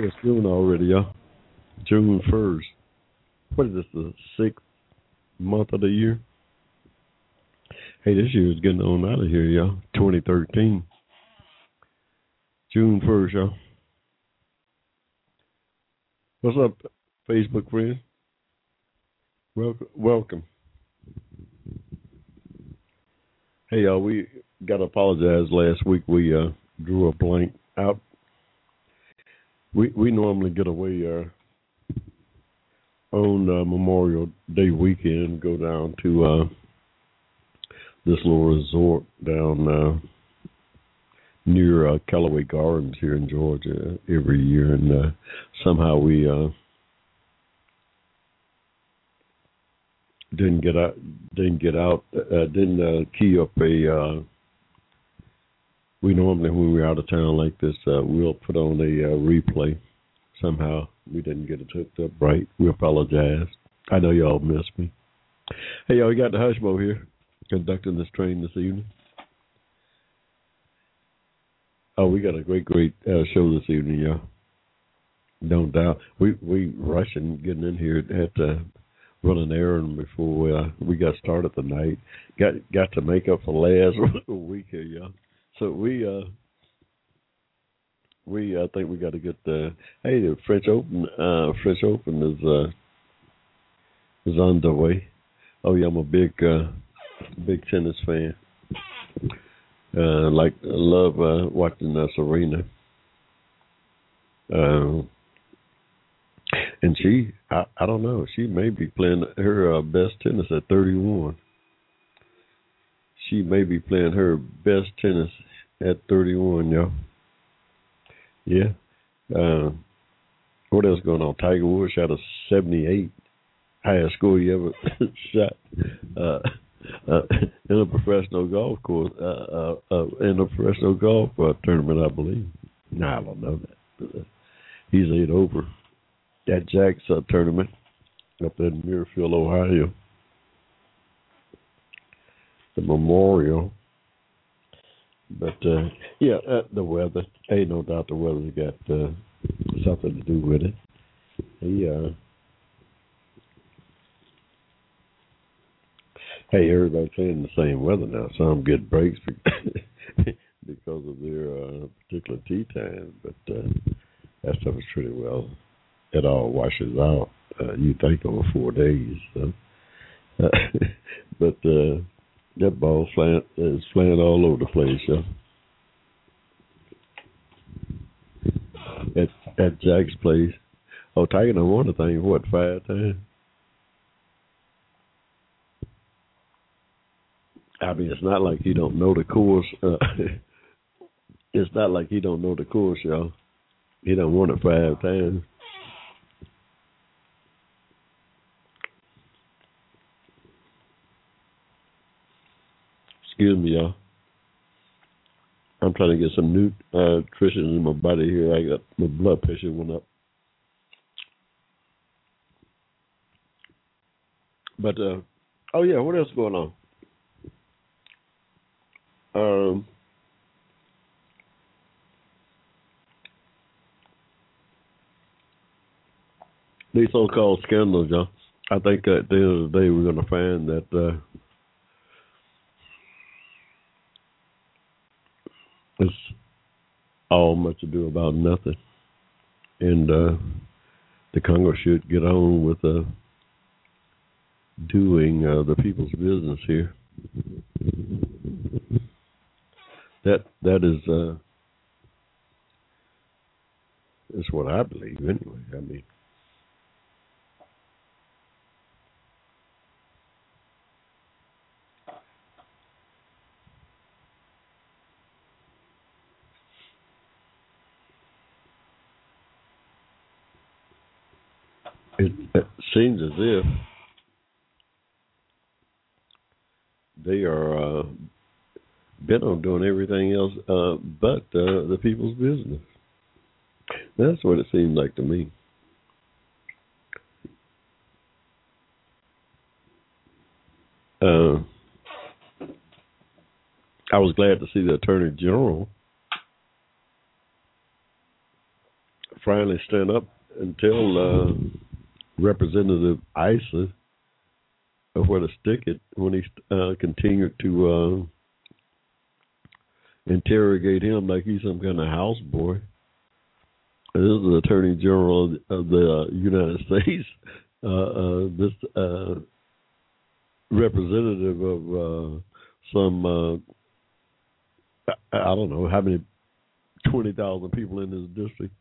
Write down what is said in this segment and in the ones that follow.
It's June already, y'all. June 1st. What is this, the sixth month of the year? Hey, this year is getting on out of here, y'all. 2013. June 1st, y'all. What's up, Facebook friends? Welcome. Welcome. Hey, y'all, we got to apologize. Last week we uh, drew a blank out. We we normally get away uh, on uh, Memorial Day weekend, go down to uh, this little resort down uh, near uh, Callaway Gardens here in Georgia every year, and uh, somehow we uh, didn't get out, didn't get out, uh, didn't uh, key up a. Uh, we normally, when we're out of town like this, uh, we'll put on a uh, replay. Somehow we didn't get it hooked up right. We apologize. I know y'all missed me. Hey, y'all, we got the Hushmo here conducting this train this evening. Oh, we got a great, great uh, show this evening, y'all. No doubt. We we rushing getting in here. Had to run an errand before uh, we got started tonight. Got got to make up for last week here, y'all. So we uh we I think we got to get the hey the French Open uh French Open is uh is underway. Oh yeah, I'm a big uh big tennis fan. Uh like love uh watching uh, Serena. Uh, and she I, I don't know, she may be playing her uh, best tennis at 31. She may be playing her best tennis at 31, y'all. Yeah. Uh, what else going on? Tiger Woods shot a 78, highest score he ever shot uh, uh, in a professional golf course, uh, uh, uh, in a professional golf tournament, I believe. No, I don't know that. He's eight over that Jack's tournament up in Muirfield, Ohio. The Memorial. But uh, yeah, uh, the weather. Ain't no doubt the weather's got uh, something to do with it. He, uh, hey, everybody's saying the same weather now. Some get breaks because of their uh, particular tee time, but uh, that stuff is pretty well. It all washes out. Uh, you think over four days, so. but uh, that ball flying is flying all over the place, yeah. At at Jack's place. Oh, Tiger done won the thing what five times? I mean, it's not like he don't know the course. Uh, it's not like he don't know the course, y'all. He done won it five times. Excuse me, y'all. I'm trying to get some new uh, nutrition in my body here. I got my blood pressure went up. But uh, oh yeah, what else going on? Um, these so-called scandals, y'all. I think at the end of the day, we're going to find that uh, it's all much ado about nothing, and uh, the Congress should get on with uh, doing uh, the people's business here. That that is uh, is what I believe anyway. I mean. It, it seems as if they are uh, bent on doing everything else uh, but uh, the people's business. That's what it seems like to me. Uh, I was glad to see the Attorney General finally stand up and tell uh, Representative Issa of where to stick it when he uh, continued to uh, interrogate him like he's some kind of houseboy. This is the Attorney General of the uh, United States. Uh, uh, this uh, representative of uh, some uh, I, I don't know how many twenty thousand people in this district.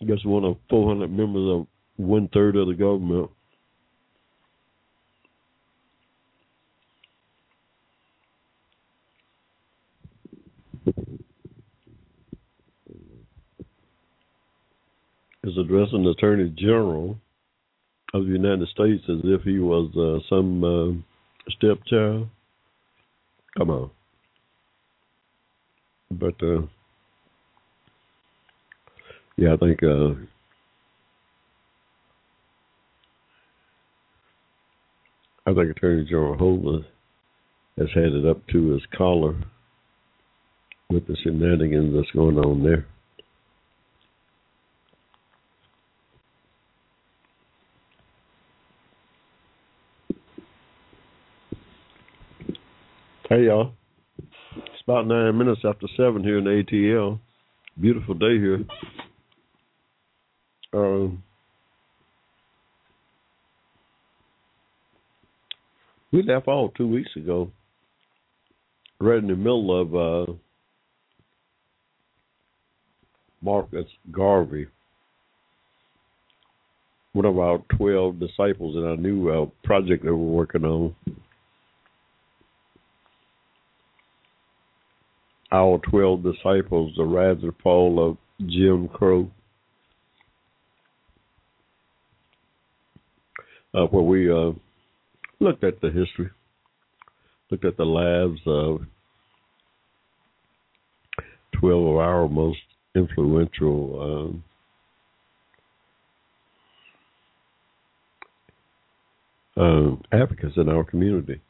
I guess one of four hundred members of one third of the government. Is addressing the Attorney General of the United States as if he was uh, some uh, stepchild. Come on. But uh, yeah, I think uh, I think Attorney General Holder has had it up to his collar with the shenanigans that's going on there. Hey y'all. It's about nine minutes after seven here in ATL. Beautiful day here. Um, we left all two weeks ago, right in the middle of uh, Marcus Garvey, one of our 12 disciples in our new uh, project that we're working on. Our 12 disciples, the rise fall of Jim Crow. Where we uh, looked at the history, looked at the lives of 12 of our most influential um, uh, advocates in our community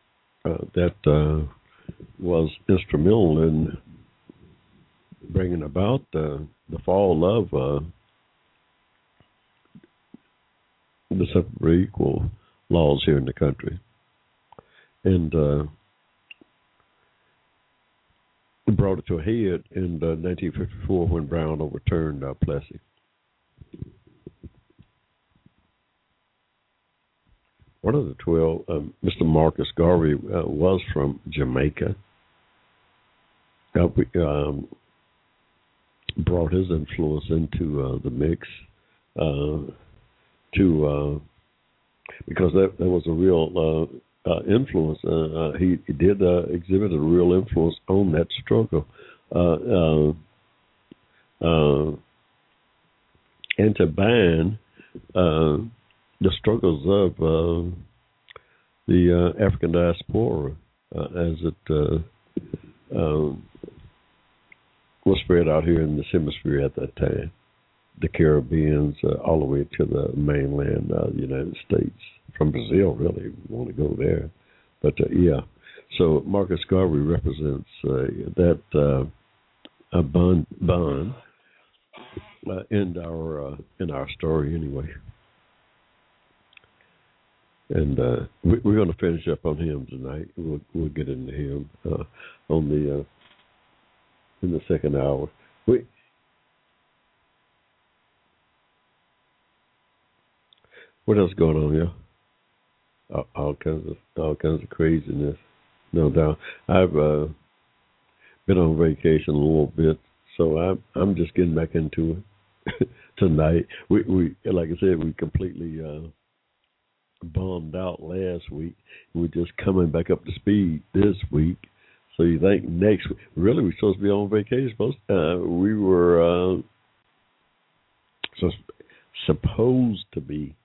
uh, that uh, was instrumental in bringing about the fall of uh, the separate equal laws here in the country. And uh, brought it to a head in uh, 1954 when Brown overturned uh, Plessy. One of the 12, um, Mr. Marcus Garvey, uh, was from Jamaica. Um, brought his influence into uh, the mix. To uh, because that that was a real uh, uh, influence. Uh, uh, he, he did uh, exhibit a real influence on that struggle, and to ban the struggles of the African diaspora as it um, was spread out here in this hemisphere at that time the Caribbeans uh, all the way to the mainland uh, United States from Brazil. Really, want to go there, but uh, yeah. So Marcus Garvey represents uh, that uh, bond bond uh, in our uh, in our story anyway. And we, we're going to finish up on him tonight. We'll, we'll get into him on the in the second hour. We What else going on here? All, all kinds of all kinds of craziness, no doubt. I've uh, been on vacation a little bit, so I'm I'm just getting back into it tonight. We we like I said, we completely uh, bombed out last week. We're just coming back up to speed this week. So you think next week? Really, we're supposed to be on vacation. Supposed uh, we were uh, supposed to be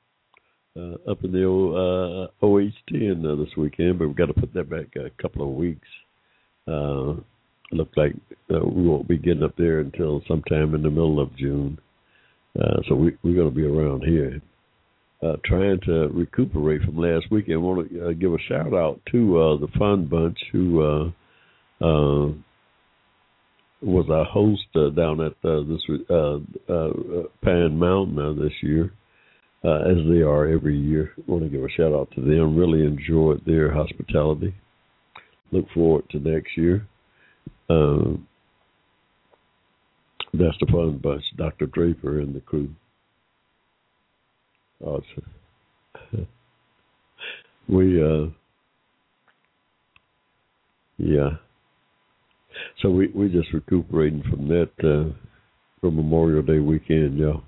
uh, up in the old, uh, OH10 uh, this weekend, but we've got to put that back a couple of weeks. Uh, looks like uh, we won't be getting up there until sometime in the middle of June. Uh, so we, we're going to be around here. Uh, trying to recuperate from last weekend. I want to uh, give a shout out to uh, the Fun Bunch who uh, uh, was our host uh, down at this Pine Mountain this year, uh, as they are every year. I want to give a shout out to them. Really enjoyed their hospitality. Look forward to next year. Uh, that's the fun bunch, Dr. Draper and the crew. Awesome. we, uh, yeah. So we we just recuperating from that uh, from Memorial Day weekend, y'all.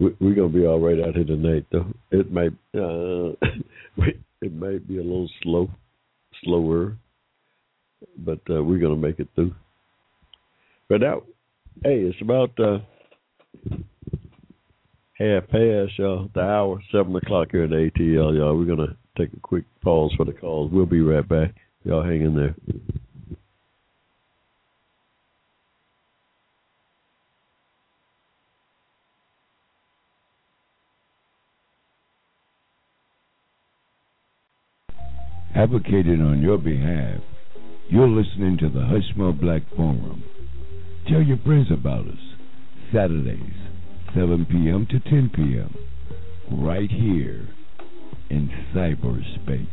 We, we're gonna be all right out here tonight, though. It might uh, it might be a little slow, slower, but uh, we're gonna make it through. But now, hey, it's about uh, half past, y'all. The hour, seven o'clock here at ATL, y'all. We're gonna take a quick pause for the calls. We'll be right back. Y'all hang in there. Advocating on your behalf. You're listening to the Hushmo Black Forum. Tell your friends about us. Saturdays, 7 p.m. to 10 p.m. Right here in cyberspace.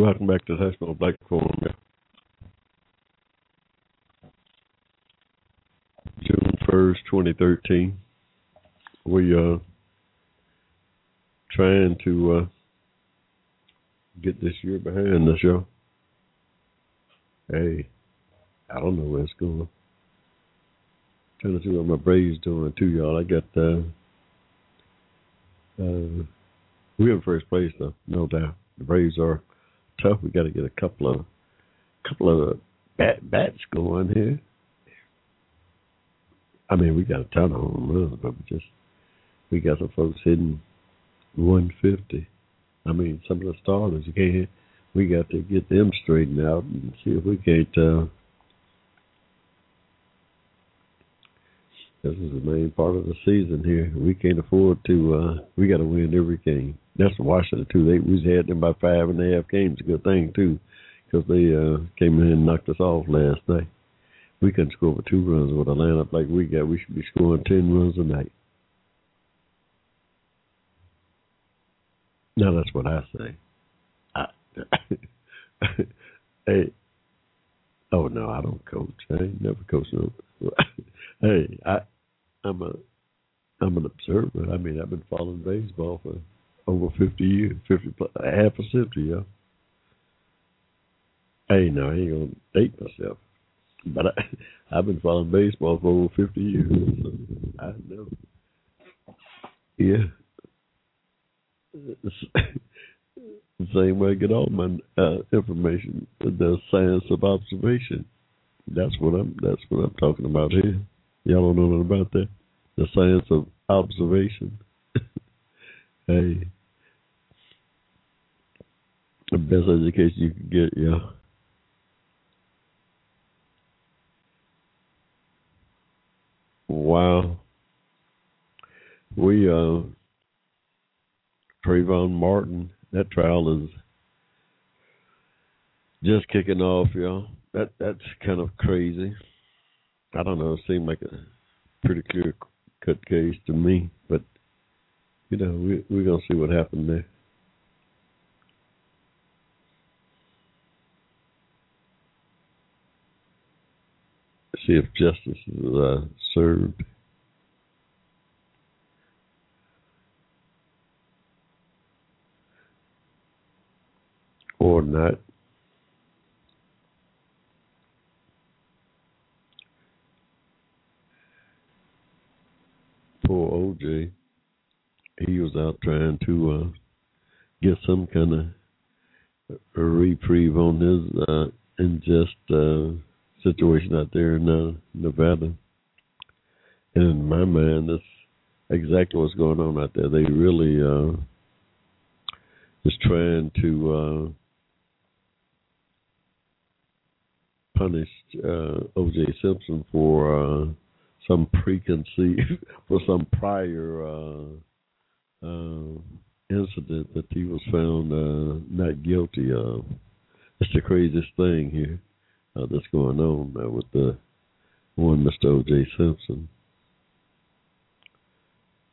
Welcome back to the National Black Forum. June first, twenty thirteen. We uh trying to uh get this year behind us, y'all. Hey, I don't know where it's going. Trying to see what my Braves doing too, y'all. I got uh uh we're in first place though, no doubt. The Braves are tough. We got to get a couple of couple of bat bats going here. I mean, we got a ton of home runs, but we just we got some folks hitting 150. I mean, some of the starters you can't. We got to get them straightened out and see if we can't. Uh, this is the main part of the season here. We can't afford to. uh We got to win every game. That's the Washington too. They we had them by five and a half games. A good thing too, because they uh came in and knocked us off last night. We couldn't score for two runs with a lineup like we got. We should be scoring ten runs a night. No, that's what I say. I, hey, oh no, I don't coach. I ain't never coached no. hey, I, I'm a, I'm an observer. I mean, I've been following baseball for over fifty years, fifty plus, half a century, yeah. Hey, no, I ain't gonna date myself, but I, I've been following baseball for over fifty years. So I know. Yeah. the same way I get all my uh, information, the science of observation. That's what I'm. That's what I'm talking about here. Y'all don't know nothing about that. The science of observation. hey, the best education you can get, yeah. Wow. We uh Trayvon Martin, that trial is just kicking off, y'all. That that's kind of crazy. I don't know. It seemed like a pretty clear cut case to me, but you know, we we're gonna see what happened there. See if justice is uh, served. or not. Poor OJ, he was out trying to uh, get some kind of reprieve on his uh, unjust uh, situation out there in uh, Nevada. And in my mind, that's exactly what's going on out there. They really uh, just trying to uh, punished uh, O.J. Simpson for uh, some preconceived, for some prior uh, uh, incident that he was found uh, not guilty of. It's the craziest thing here uh, that's going on uh, with the one Mr. O.J. Simpson.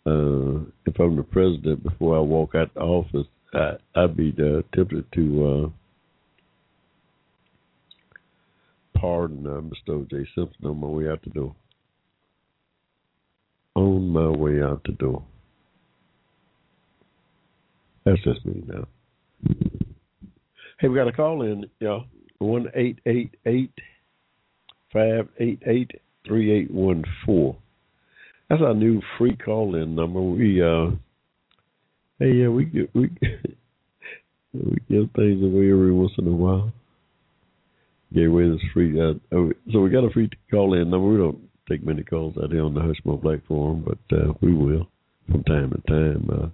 Uh, if I'm the president, before I walk out the office, I, I'd be uh, tempted to uh, pardon uh, Mr. O.J. Simpson on my way out the door. On my way out the door. That's just me now. Hey, we got a call in, y'all. One eight eight eight five eight eight three eight one four. That's our new free call in number. We uh hey yeah, we get we we give things away every once in a while gave away this free. Uh, oh, so we got a free call in number. We don't take many calls out here on the Hushmo Black Forum, but uh, we will from time to time. Uh,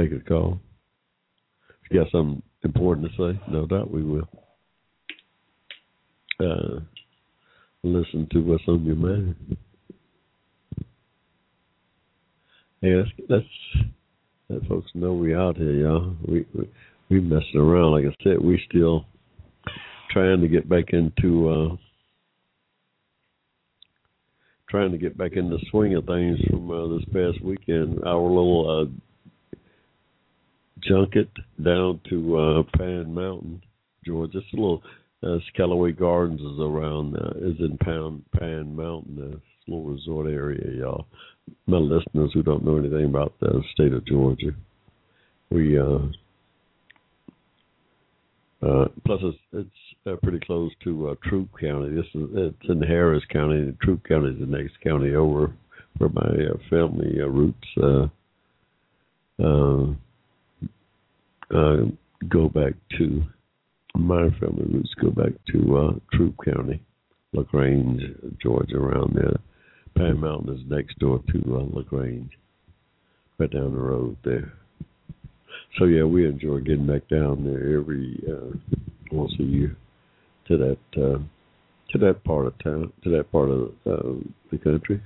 take a call. If you got something important to say, no doubt we will. Uh, listen to what's on your mind. Hey, let's, let's let folks know we out here, y'all. We, we we messing around. Like I said, we still trying to get back into uh trying to get back in the swing of things from uh, this past weekend. Our little uh junket down to uh, Pine Mountain, Georgia. It's a little uh, Callaway Gardens is around uh, is in Pine Pine Mountain, uh, a little resort area, y'all. My listeners who don't know anything about the state of Georgia, we uh, uh, plus it's it's uh, pretty close to uh, Troup County. This is it's in Harris County, and Troup County is the next county over where my uh, family uh, roots uh, uh, uh, go back to. My family roots go back to uh, Troup County, Lagrange, Georgia, around there. Pine Mountain is next door to uh, Lagrange, right down the road there. So yeah, we enjoy getting back down there every uh, once a year to that uh, to that part of town, to that part of uh, the country.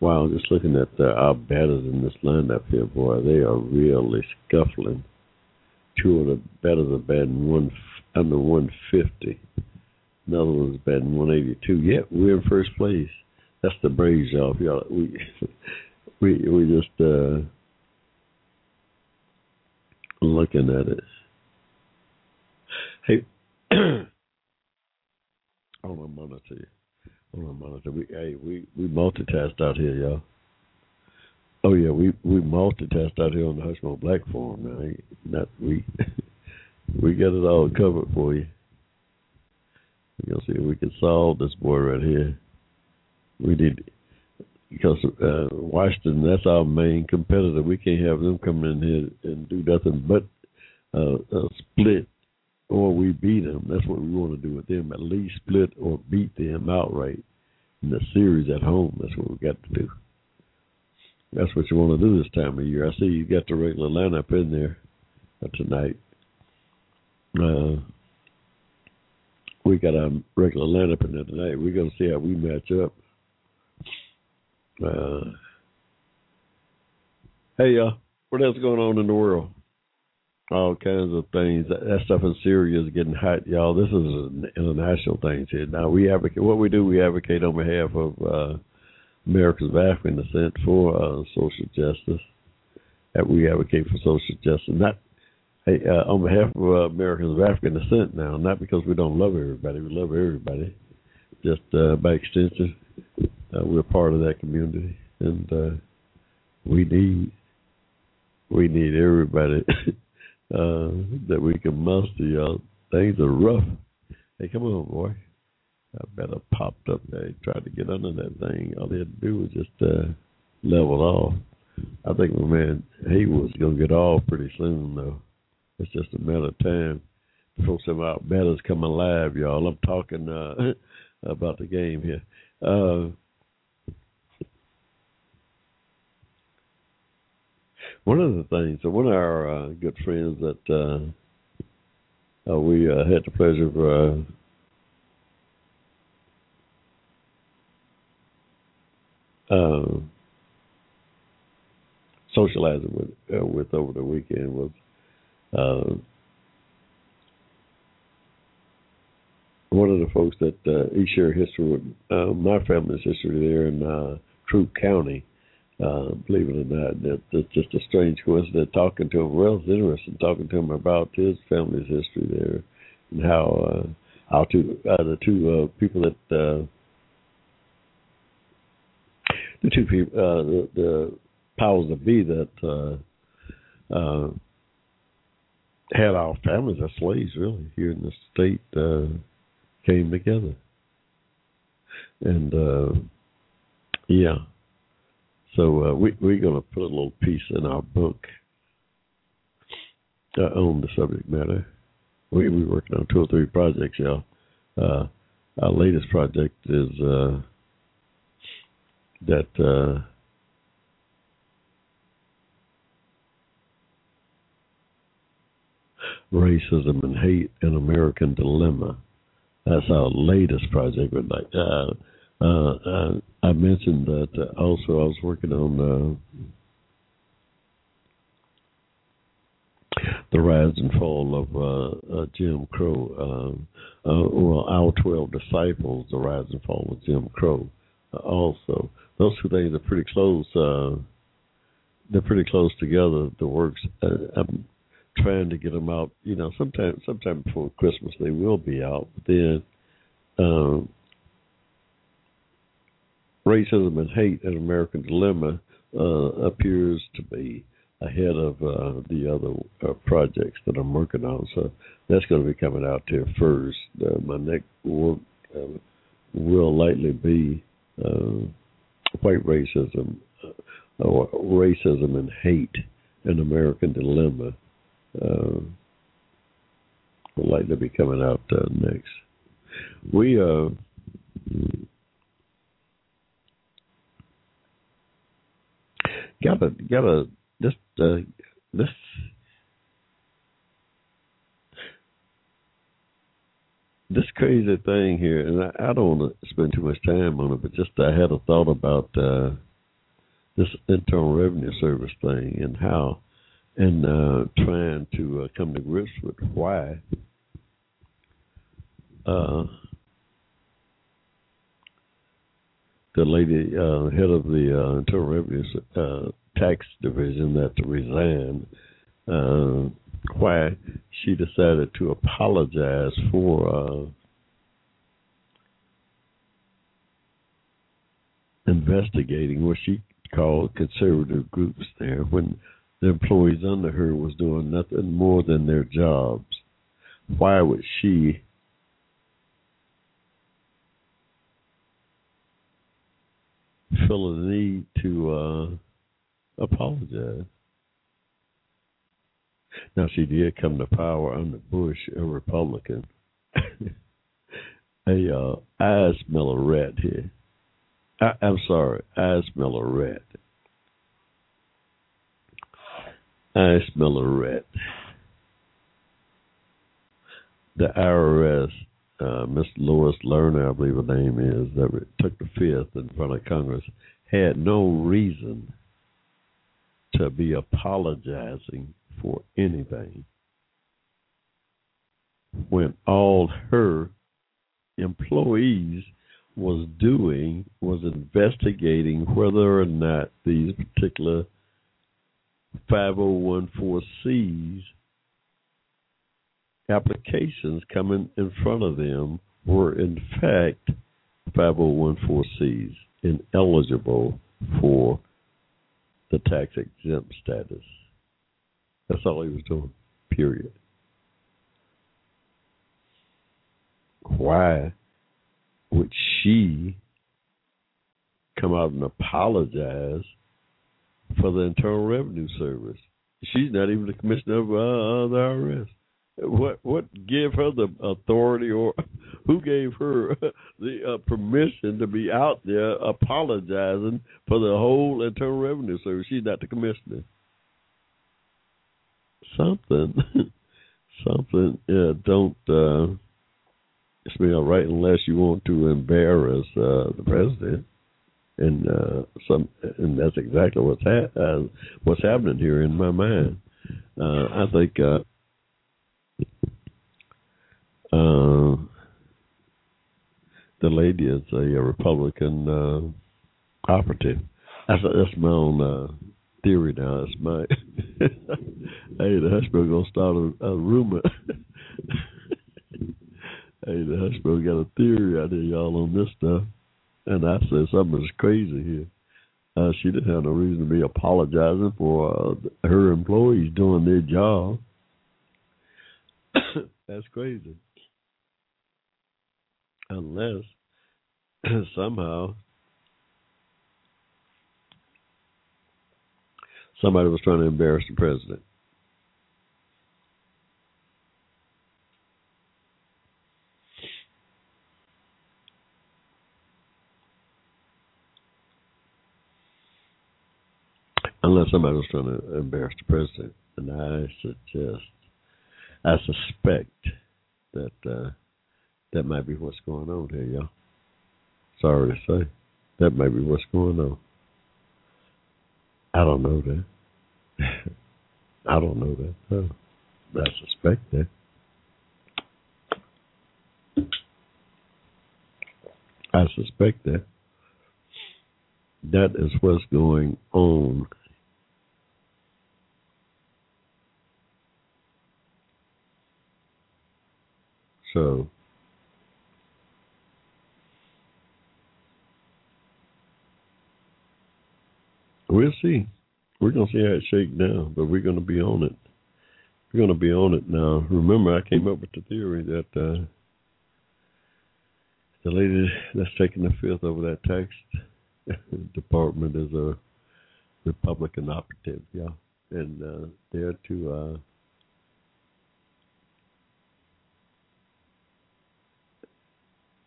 Wow, just looking at the, our batters in this lineup here, boy, they are really scuffling. Two of the batters are batting one under 150. Another one's batting 182. Yeah, we're in first place. That's the Braves, y'all. y'all we we we just uh, looking at it. Hey, on, monitor you. Hold on, monitor. We hey we we multitask out here, y'all. Oh yeah, we we multitask out here on the Hushmo Black Forum. Now, not we we got it all covered for you. We're gonna see if we can solve this boy right here. We need because uh, Washington, that's our main competitor. We can't have them come in here and do nothing but uh, uh, split or we beat them. That's what we want to do with them. At least split or beat them outright in the series at home. That's what we got to do. That's what you want to do this time of year. I see you got the regular lineup in there tonight. Uh, we got a regular lineup in there tonight. We're going to see how we match up. Uh, hey, uh, what else going on in the world? All kinds of things. That, that stuff in Syria is getting hot, y'all. This is an international thing here. Now we advocate. What we do, we advocate on behalf of uh, Americans of African descent for uh, social justice. That we advocate for social justice, not hey, uh, on behalf of uh, Americans of African descent. Now, not because we don't love everybody. We love everybody. Just uh, by extension, uh, we're part of that community, and uh, we need we need everybody uh, that we can muster. Y'all, things are rough. Hey, come on, boy. I better popped up there. He tried to get under that thing. All he had to do was just uh, level off. I think my man he was gonna get off pretty soon though. It's just a matter of time before some our batters come alive, y'all. I'm talking uh, about the game here. Uh, one of the things, so one of our uh, good friends that uh, uh, we uh, had the pleasure of uh, uh, socializing with uh, with over the weekend was uh, one of the folks that uh, he shared history with uh, my family's history there in uh, Troup County. Uh, believe it or not, that, just a strange coincidence. Talking to him, well, it's interesting talking to him about his family's history there and how uh, how two uh, the two uh, people that uh, the two people uh, the, the powers that be that uh, uh, had our families as slaves really here in the state uh, came together. And uh, yeah, so uh, we we're gonna put a little piece in our book uh, on the subject matter. We we're working on two or three projects, y'all. Uh, our latest project is uh, that uh, racism and hate an American dilemma. That's our latest project. But like, uh, uh, uh, I mentioned that uh, also I was working on uh, the rise and fall of uh, uh, Jim Crow. Well, our twelve disciples, the rise and fall of Jim Crow. Also, those two things are pretty close. They're pretty close together. The works. I'm trying to get them out. You know, sometime sometime before Christmas they will be out. But then, racism and hate and American Dilemma uh, appears to be ahead of uh, the other uh, projects that I'm working on. So that's going to be coming out there first. Uh, my next work uh, will likely be uh, white racism, uh, or racism and hate, an American dilemma. Will likely be coming out next. We uh, gotta gotta just uh, this this crazy thing here, and I, I don't want to spend too much time on it, but just I had a thought about uh, this Internal Revenue Service thing and how, and uh, trying to uh, come to grips with why. Uh, the lady uh, head of the uh, Internal Revenue uh, Tax Division that resigned, uh, why she decided to apologize for uh, investigating what she called conservative groups there when the employees under her was doing nothing more than their jobs. Why would she feel a need to uh, apologize? Now she did come to power under Bush, a Republican. hey, uh, I smell a rat here. I, I'm sorry, I smell a rat. I smell a rat. The IRS, uh, Miss Lois Lerner, I believe her name is, that took the fifth in front of Congress, had no reason to be apologizing for anything when all her employees was doing was investigating whether or not these particular 5014Cs applications coming in front of them were in fact 5014Cs ineligible for the tax exempt status. That's all he was doing, period. Why would she come out and apologize for the Internal Revenue Service? She's not even the commissioner of uh, the IRS. What what gave her the authority, or who gave her the uh, permission to be out there apologizing for the whole Internal Revenue Service? She's not the commissioner. Something, something. Yeah, don't. Uh, it's been all right unless you want to embarrass uh, the president, and uh, some, and that's exactly what's ha- uh, what's happening here in my mind. Uh, I think uh, uh, the lady is a, a Republican uh, operative. That's, that's my own uh, theory now. It's my hey, the hospital gonna start a, a rumor. hey, the hospital got a theory out here, y'all, on this stuff. And I said something's crazy here. Uh, she didn't have no reason to be apologizing for uh, her employees doing their job. That's crazy. Unless somehow somebody was trying to embarrass the president. Unless somebody was trying to embarrass the president. And I suggest, I suspect that uh, that may be what's going on here, y'all. Sorry to say. That may be what's going on. I don't know that. I don't know that. Though. I suspect that. I suspect that. That is what's going on. So we'll see. We're gonna see how it shakes down, but we're gonna be on it. We're gonna be on it now. Remember, I came up with the theory that uh, the lady that's taking the fifth over that tax department is a Republican operative, yeah, and uh, there to uh,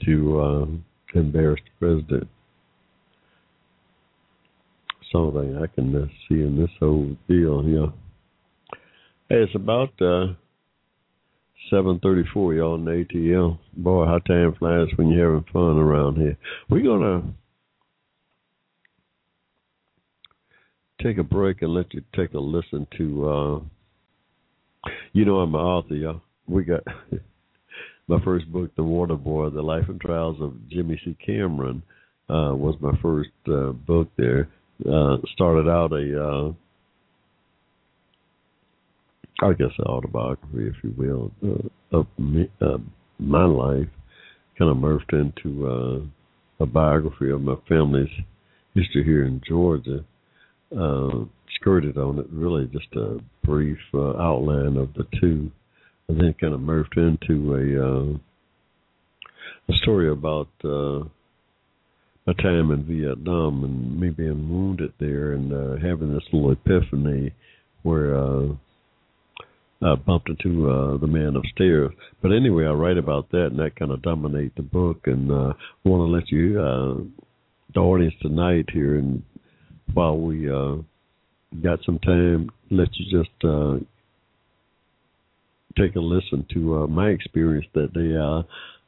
to uh, embarrass the president. Something I can uh, see in this whole deal here. Hey, it's about uh, seven thirty-four, y'all in ATL. Boy, how time flies when you're having fun around here. We're gonna take a break and let you take a listen to. uh You know, I'm an author, y'all. We got my first book, The Water Boy: The Life and Trials of Jimmy C. Cameron, uh, was my first uh, book. There uh, started out a, uh, I guess, an autobiography, if you will, uh, of me, uh, my life. Kind of morphed into uh, a biography of my family's history here in Georgia. Skirted on it, really just a brief outline of the two and then kind of morphed into a a story about a time in Vietnam and me being wounded there and uh, having this little epiphany where uh, I bumped into uh, the man upstairs. But anyway, I write about that and that kind of dominate the book. And uh, want to let you, uh, the audience tonight here, and while we uh, got some time, let you just uh, take a listen to uh, my experience that day uh,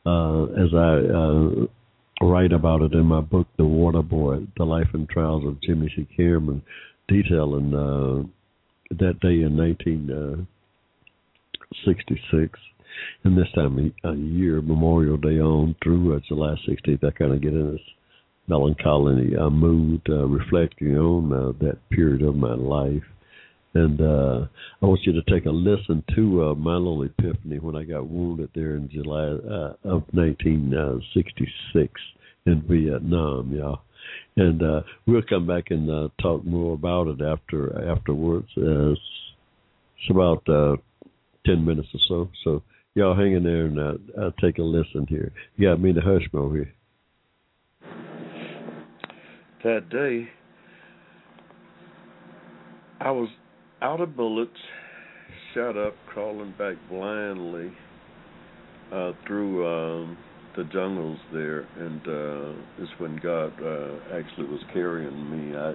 uh, as I uh, write about it in my book, The Water Boy: The Life and Trials of Jimmy. Cameron, detailing uh, that day in 1966. And this time a year, Memorial Day on through uh, July 16th, I kind of get in this melancholy uh, mood, uh, reflecting on uh, that period of my life. And uh, I want you to take a listen to uh, my little epiphany when I got wounded there in July uh, of 1966 in Vietnam, y'all. And uh, we'll come back and uh, talk more about it after afterwards. Uh, it's about uh, ten minutes or so. So y'all hang in there and uh, uh, take a listen here. You got me the Hushmo here. That day, I was out of bullets, shot up, crawling back blindly uh, through um, the jungles there, and uh, is when God uh, actually was carrying me. I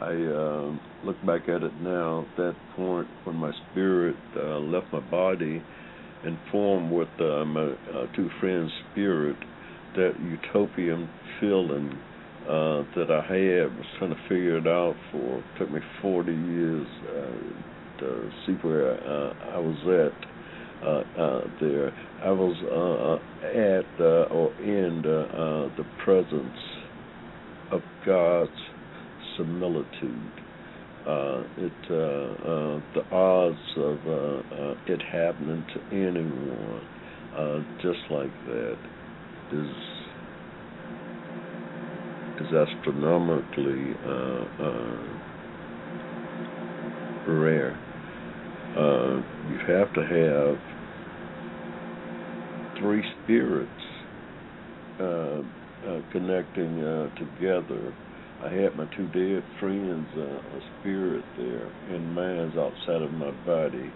I uh, look back at it now. At that point, when my spirit uh, left my body and formed with uh, my uh, two friends' spirit, that utopian feeling uh, that I had was trying to figure it out for. Took me 40 years uh, to see where uh, I was at uh, uh, there. I was uh, at uh, or in the, uh, the presence of God's similitude. Uh, it uh, uh, the odds of uh, uh, it happening to anyone uh, just like that is is astronomically uh, uh, rare. Uh, you have to have three spirits uh, uh, connecting uh, together. I had my two dead friends, a spirit there, and minds outside of my body,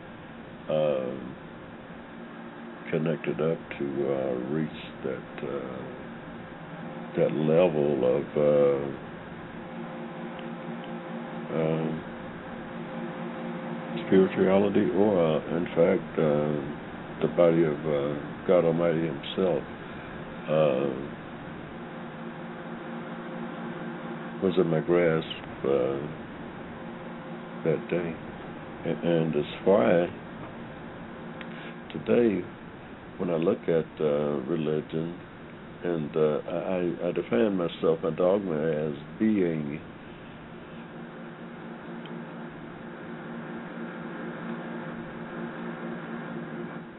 um, connected up to reach that that level of uh, um, spirituality, or uh, in fact, uh, the body of uh, God Almighty Himself uh, was in my grasp uh, that day. And, and as far as today, when I look at religion, and uh, I, I define myself, my dogma, as being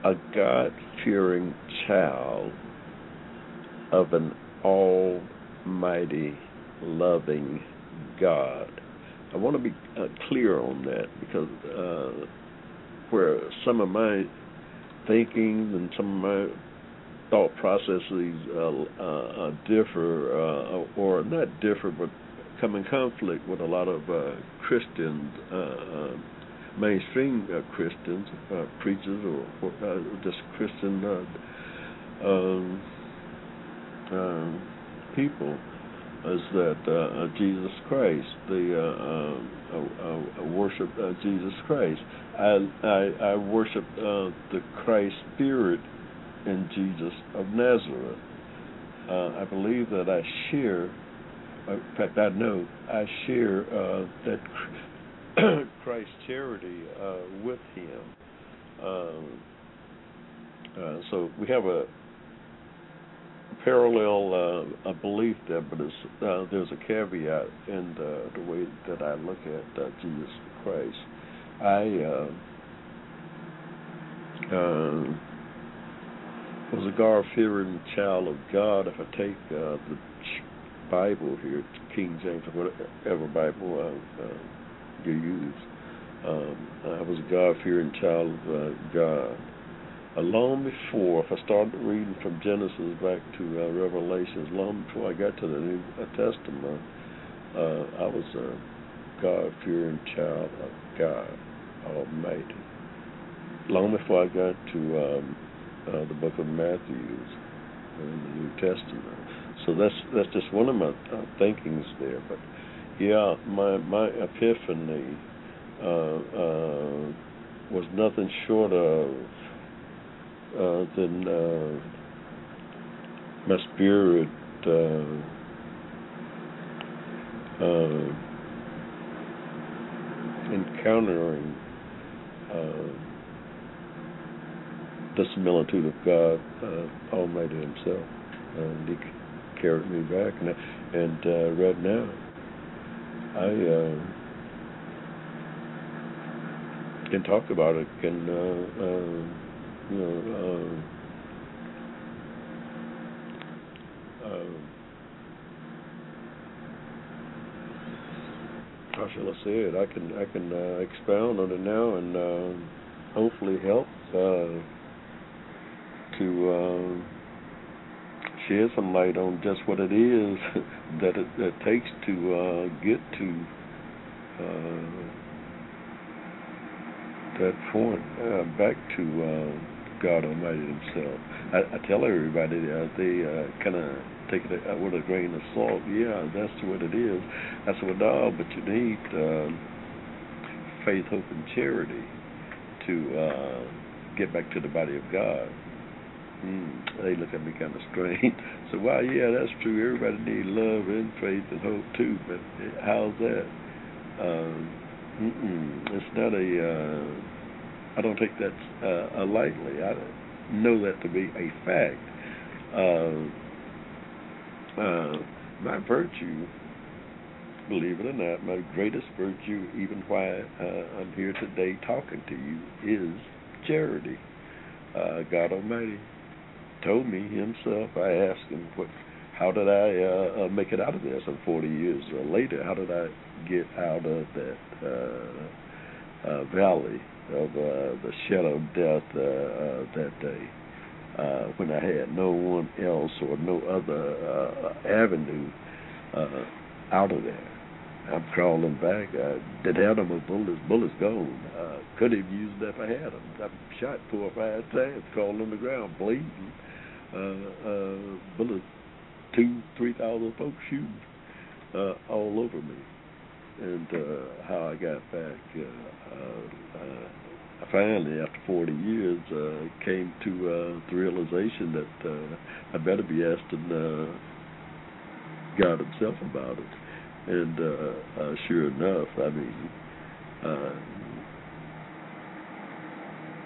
a God fearing child of an almighty, loving God. I want to be uh, clear on that because uh, where some of my thinking and some of my thought processes uh, uh, differ, uh, or not differ, but come in conflict with a lot of uh, Christians, uh, mainstream Christians, preachers, or, or just Christian um, people is that uh, uh, Jesus Christ, the uh, uh, uh worship Jesus Christ. I I, I worship the Christ Spirit in Jesus of Nazareth. I believe that I share. In fact, I know I share that Christ charity with Him. Um, so we have a parallel uh, a belief there, but uh, there's a caveat in the, the, way that I look at uh, Jesus Christ. I uh, uh, was a God-fearing child of God. If I take uh, the Bible here, King James whatever Bible you use, um, I was a God-fearing child of God long before, if I started reading from Genesis back to uh, Revelations, long before I got to the New Testament, uh, I was a God-fearing child of God Almighty. Long before I got to um, uh, the Book of Matthew in the New Testament, so that's that's just one of my uh, thinkings there. But yeah, my my epiphany uh, uh, was nothing short of uh, then uh, my spirit uh, uh, encountering uh, the similitude of God uh, Almighty Himself, and He carried me back. And, and uh, right now, I uh, can talk about it. Can uh, uh, you know, how shall I say it? I can I can uh, expound on it now and uh, hopefully help uh, to uh, shed some light on just what it is that it, takes to uh, get to uh, that point, uh, back to uh, God Almighty Himself. I, I tell everybody uh, they uh, kind of take it with a grain of salt. Yeah, that's what it is. I said, well, no, but you need uh, faith, hope, and charity to uh, get back to the body of God. Mm, they look at me kind of strange. so, well, yeah, that's true. Everybody needs love and faith and hope too. But how's that? Um, it's not a uh, I don't take that uh, lightly. I know that to be a fact. Uh, uh, my virtue, believe it or not, my greatest virtue, even why uh, I'm here today talking to you, is charity. Uh, God Almighty told me Himself. I asked Him, "What? How did I uh, uh, make it out of this?" And 40 years later, how did I get out of that uh, uh, valley? of uh, the shadow of death uh, uh, that day uh, when I had no one else or no other uh, avenue uh, out of there. I'm crawling back. I didn't have them bullets. Bullets gone. Uh, could have used them if I had them. I shot four or five times, crawling on the ground, bleeding. Uh, uh, bullets, two, three thousand folks shooting uh, all over me and uh, how I got back. Uh, uh, I finally, after 40 years, uh, came to uh, the realization that uh, I better be asking uh, God Himself about it. And uh, uh, sure enough, I mean, uh,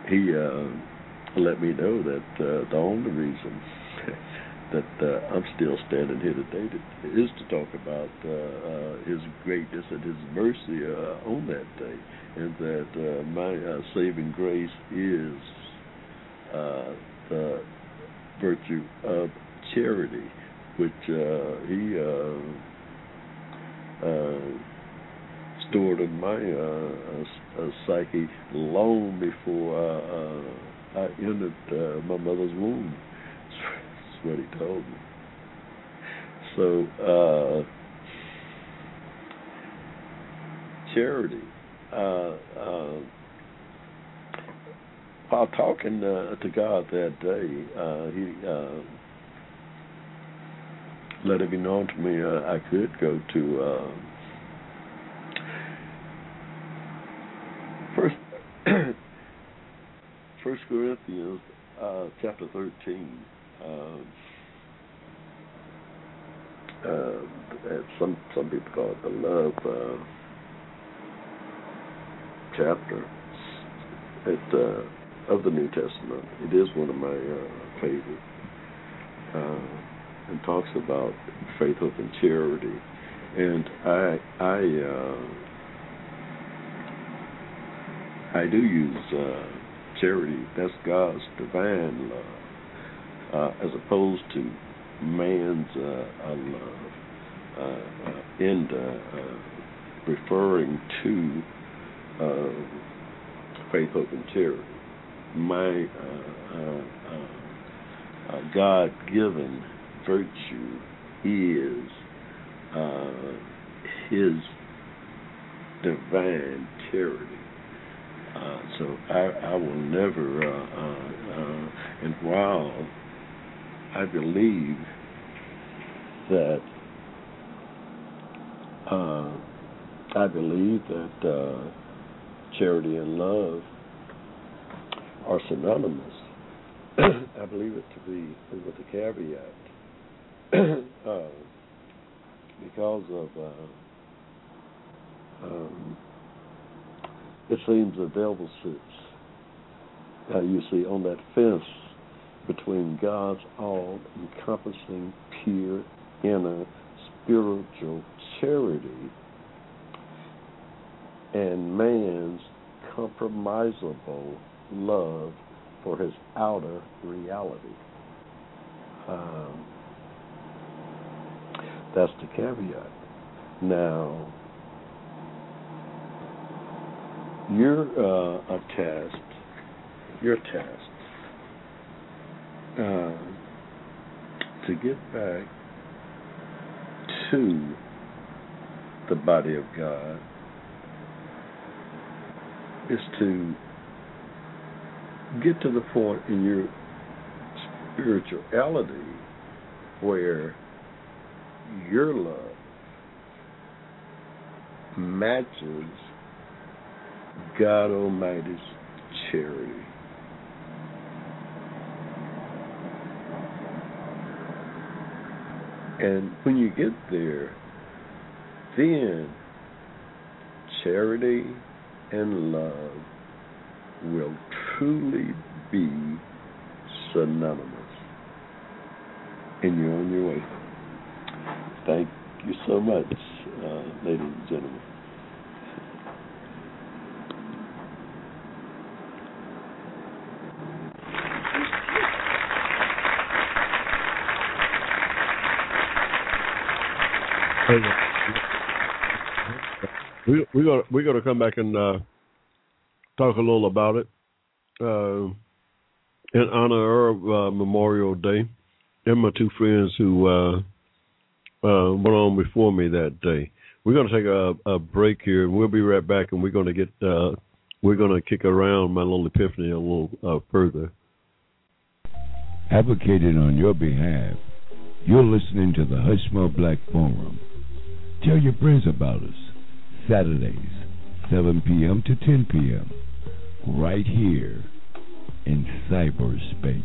He uh, let me know that uh, the only reason that uh, I'm still standing here today to, is to talk about uh, uh, His greatness and His mercy uh, on that day, and that uh, my uh, saving grace is uh, the virtue of charity, which uh, he uh, uh, stored in my uh, psyche long before uh, I entered uh, my mother's womb. That's what he told me. So, uh, charity. Uh, uh, while talking uh, to God that day, uh, he uh, let it be known to me uh, I could go to uh, first First Corinthians uh, chapter thirteen. Um, uh, some some people call it the love uh, chapter. It uh, of the New Testament. It is one of my uh, favorite, uh, and talks about faith, hope, and charity. And I I uh, I do use uh, charity. That's God's divine love, uh, as opposed to man's uh, love, and referring to faith, hope, and charity my uh, uh, uh, virtue is His divine charity. Uh, so I, I will never, uh, uh, and while I believe that, I believe that charity and love are synonymous. I believe it to be with a caveat uh, because of uh, um, it seems the devil sits uh, you see on that fence between God's all-encompassing, pure, inner spiritual charity and man's compromisable love for his outer reality. Um, that's the caveat. Now, you're uh, a test. Your test uh, to get back to the body of God is to get to the point in your spirituality where your love matches God Almighty's charity. And when you get there, then charity and love will truly be synonymous. And you're on your way. Thank you so much, uh, ladies and gentlemen. We we got we got to come back and uh, talk a little about it uh, in honor of uh, Memorial Day and my two friends who uh, went on before me that day. We're going to take a, a break here, and we'll be right back. And we're going to get uh, we're going to kick around my little epiphany a little uh, further. Advocated on your behalf, you're listening to the Hushmo Black Forum. Tell your friends about us. Saturdays, 7 p.m. to 10 p.m right here in cyberspace.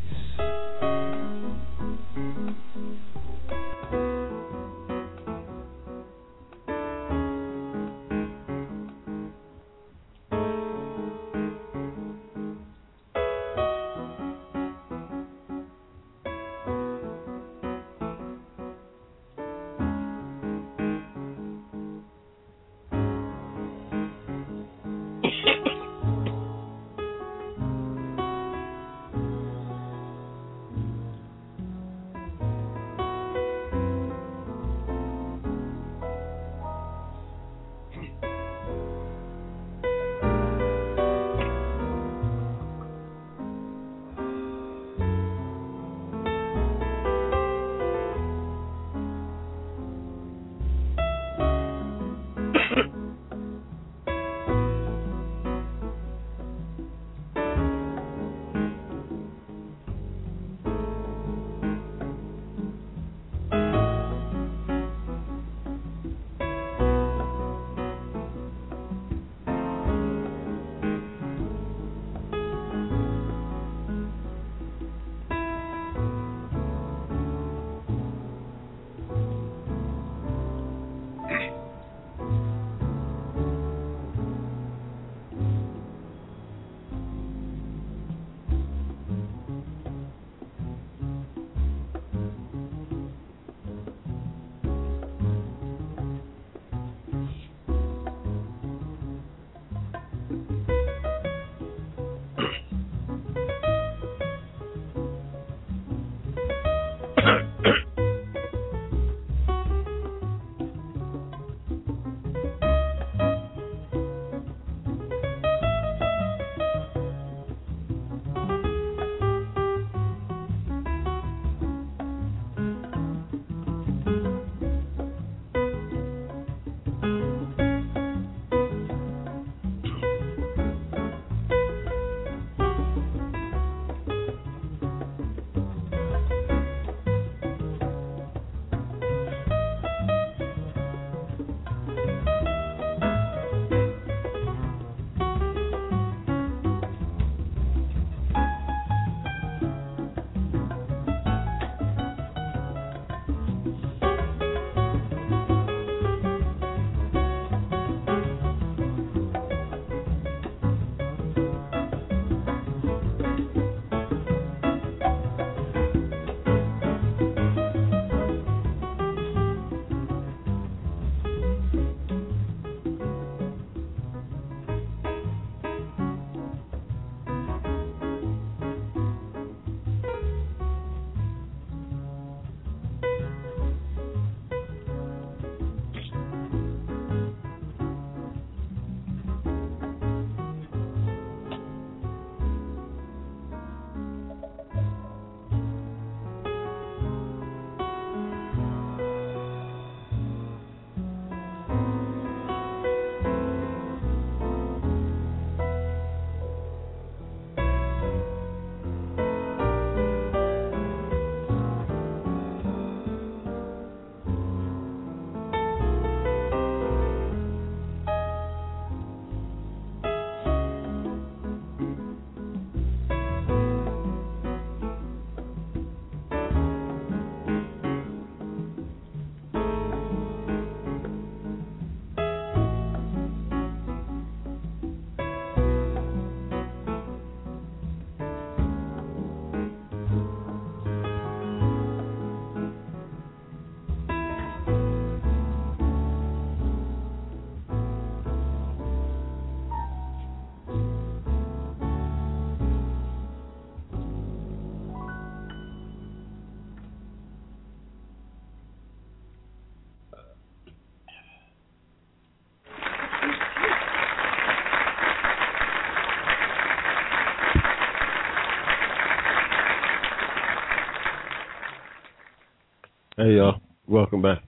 Hey y'all, welcome back.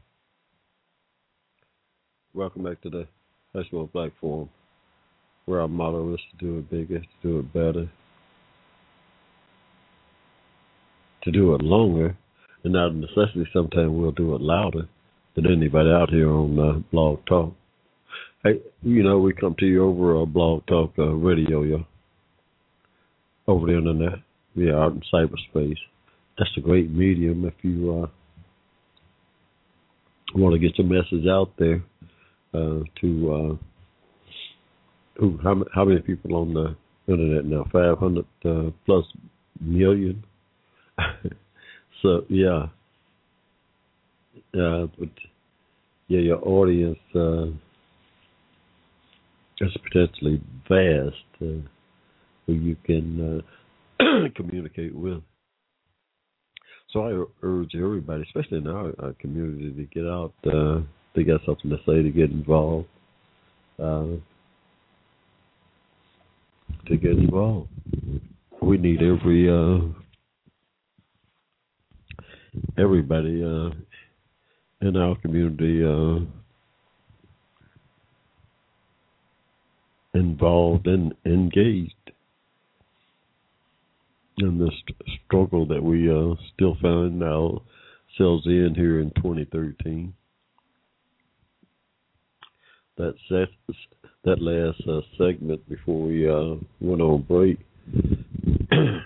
Welcome back to the Hushmo Black Forum, where our motto is to do it bigger, to do it better, to do it longer, and out of necessity, sometimes we'll do it louder than anybody out here on uh, Blog Talk. Hey, you know, we come to you over uh, Blog Talk uh, Radio, y'all, over the internet, We are out in cyberspace. That's a great medium if you uh, want to get your message out there uh, to uh, who, how, how many people on the internet now? Five hundred uh, plus million. so yeah, uh, but yeah, your audience uh, is potentially vast, uh, who you can uh, communicate with. So I urge everybody, especially in our, our community, to get out. Uh, they got something to say, to get involved. Uh, to get involved. We need every uh, everybody uh, in our community uh, involved and engaged in this struggle that we uh, still find ourselves in here in 2013. That set, that last uh, segment before we uh, went on break,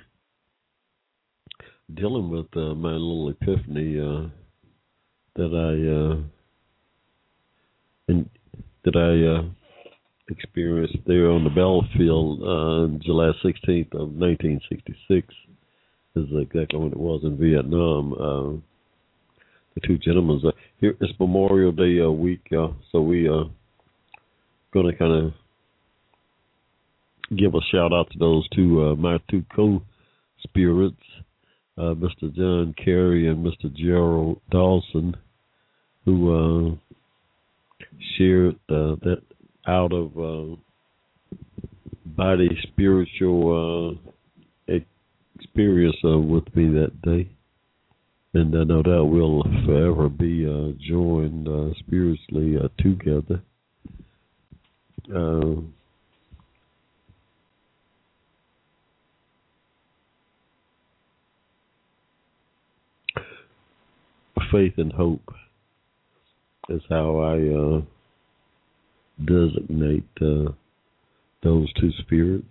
dealing with uh, my little epiphany uh, that I uh, and that I uh, experienced there on the battlefield on July 16th of 1966 This is exactly when it was in Vietnam. Uh, the two gentlemen uh, here. It's Memorial Day uh, week, uh, so we are uh, going to kind of give a shout out to those two, uh, my two co-spirits, uh, Mr. John Kerry and Mr. Gerald Dawson, who uh, shared uh, that out of uh, body spiritual uh, experience uh, with me that day. And I know that we'll forever be uh, joined uh, spiritually uh, together. Uh, faith and hope is how I uh, designate uh, those two spirits.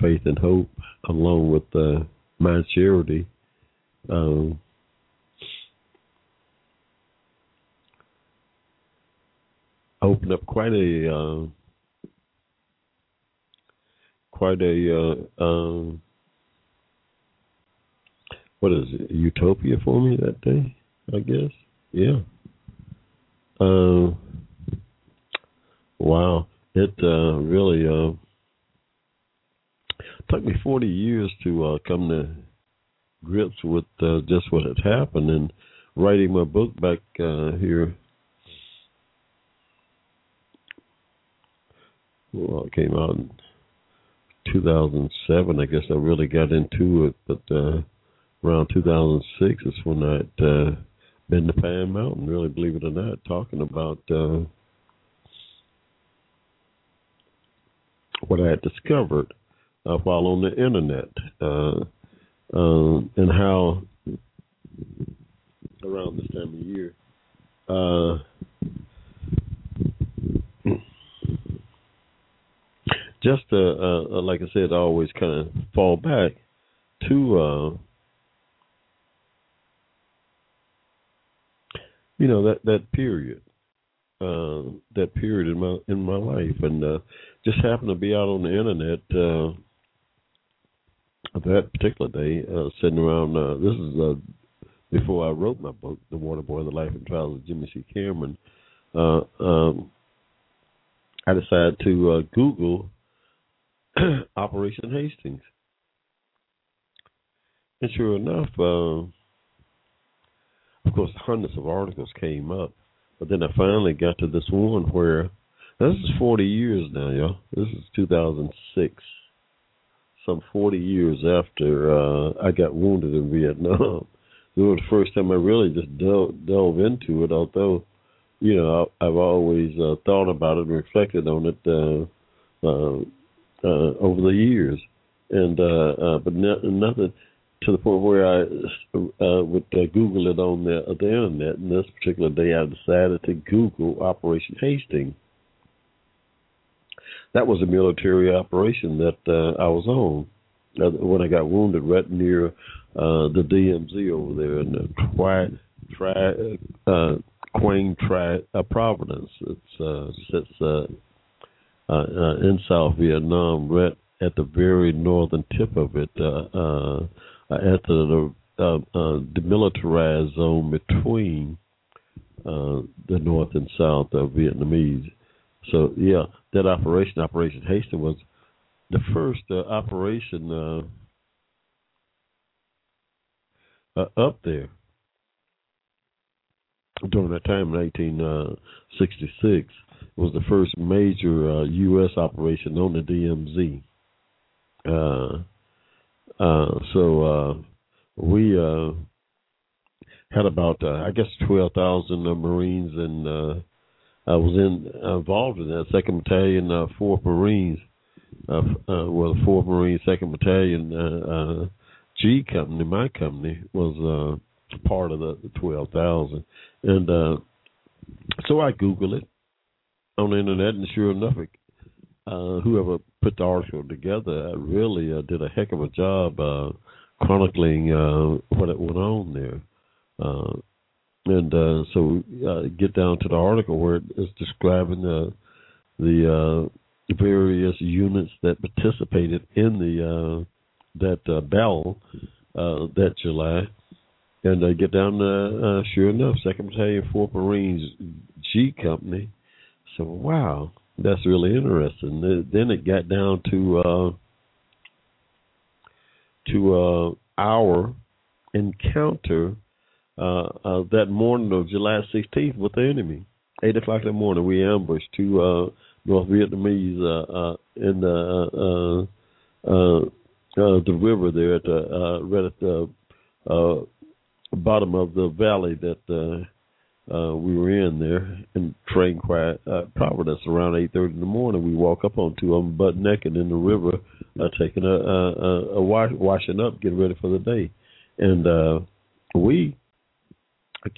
Faith and hope, along with uh, my charity. Um, opened up quite a uh, quite a uh, um, what is it utopia for me that day i guess yeah uh, wow it uh, really uh, took me 40 years to uh, come to grips with uh, just what had happened and writing my book back uh, here well, it came out in 2007. I guess I really got into it, but uh, around 2006 is when uh, been to Pine Mountain. Really, believe it or not, talking about uh, what I had discovered uh, while on the internet uh, uh, and how around this time of year. Uh, just uh, uh, like I said, I always kind of fall back to uh, you know that that period, uh, that period in my in my life, and uh, just happened to be out on the internet uh, that particular day, uh, sitting around. Uh, this is uh, before I wrote my book, The Water Boy: The Life and Trials of Jimmy C. Cameron. Uh, um, I decided to uh, Google Operation Hastings. And sure enough, uh, of course, hundreds of articles came up. But then I finally got to this one where this is 40 years now, y'all. This is 2006. Some 40 years after uh, I got wounded in Vietnam. It was the first time I really just delved, delve into it, although, you know, I, I've always uh, thought about it and reflected on it. Uh, uh, uh, over the years, and uh, uh, but no, nothing to the point where I uh, would uh, Google it on the, uh, the internet. And this particular day, I decided to Google Operation Hastings. That was a military operation that uh, I was on uh, when I got wounded right near uh, the DMZ over there in the tri, tri, uh, Quang Tri uh, Providence. It's uh, uh, uh, uh, in South Vietnam, right at the very northern tip of it, uh, uh, at the uh, uh, demilitarized zone between uh, the north and south of Vietnamese. So yeah, that operation, Operation Hastings, was the first uh, operation uh, uh, up there during that time in 1866 was the first major uh, U.S. operation on the DMZ. Uh, uh, so uh, we uh, had about, uh, I guess, 12,000 Marines, and I was in involved in that second battalion, uh, fourth Marines. Uh, uh, well, fourth Marine, second battalion, G company, my company, was uh, part of the 12,000, and uh, so I Googled it on the internet, and sure enough, uh, whoever put the article together really uh, did a heck of a job uh, chronicling uh, what it went on there. Uh, and uh, so uh, get down to the article where it's describing the the uh, various units that participated in the uh, that uh, battle uh, that July, and uh, get down to uh, sure enough, Second Battalion, Fourth Marines G Company so wow, that's really interesting. Then it got down to uh, to uh, our encounter uh, uh, that morning of July 16th with the enemy. Eight o'clock in the morning, we ambushed two uh, North Vietnamese uh, uh, in the uh, uh, uh, the river there at the uh, right at the uh, bottom of the valley that uh, uh, we were in there, and train quiet. Uh, that's around eight thirty in the morning. We walk up on two of them butt naked in the river, uh, taking a, a, a, a wash, washing up, getting ready for the day, and uh, we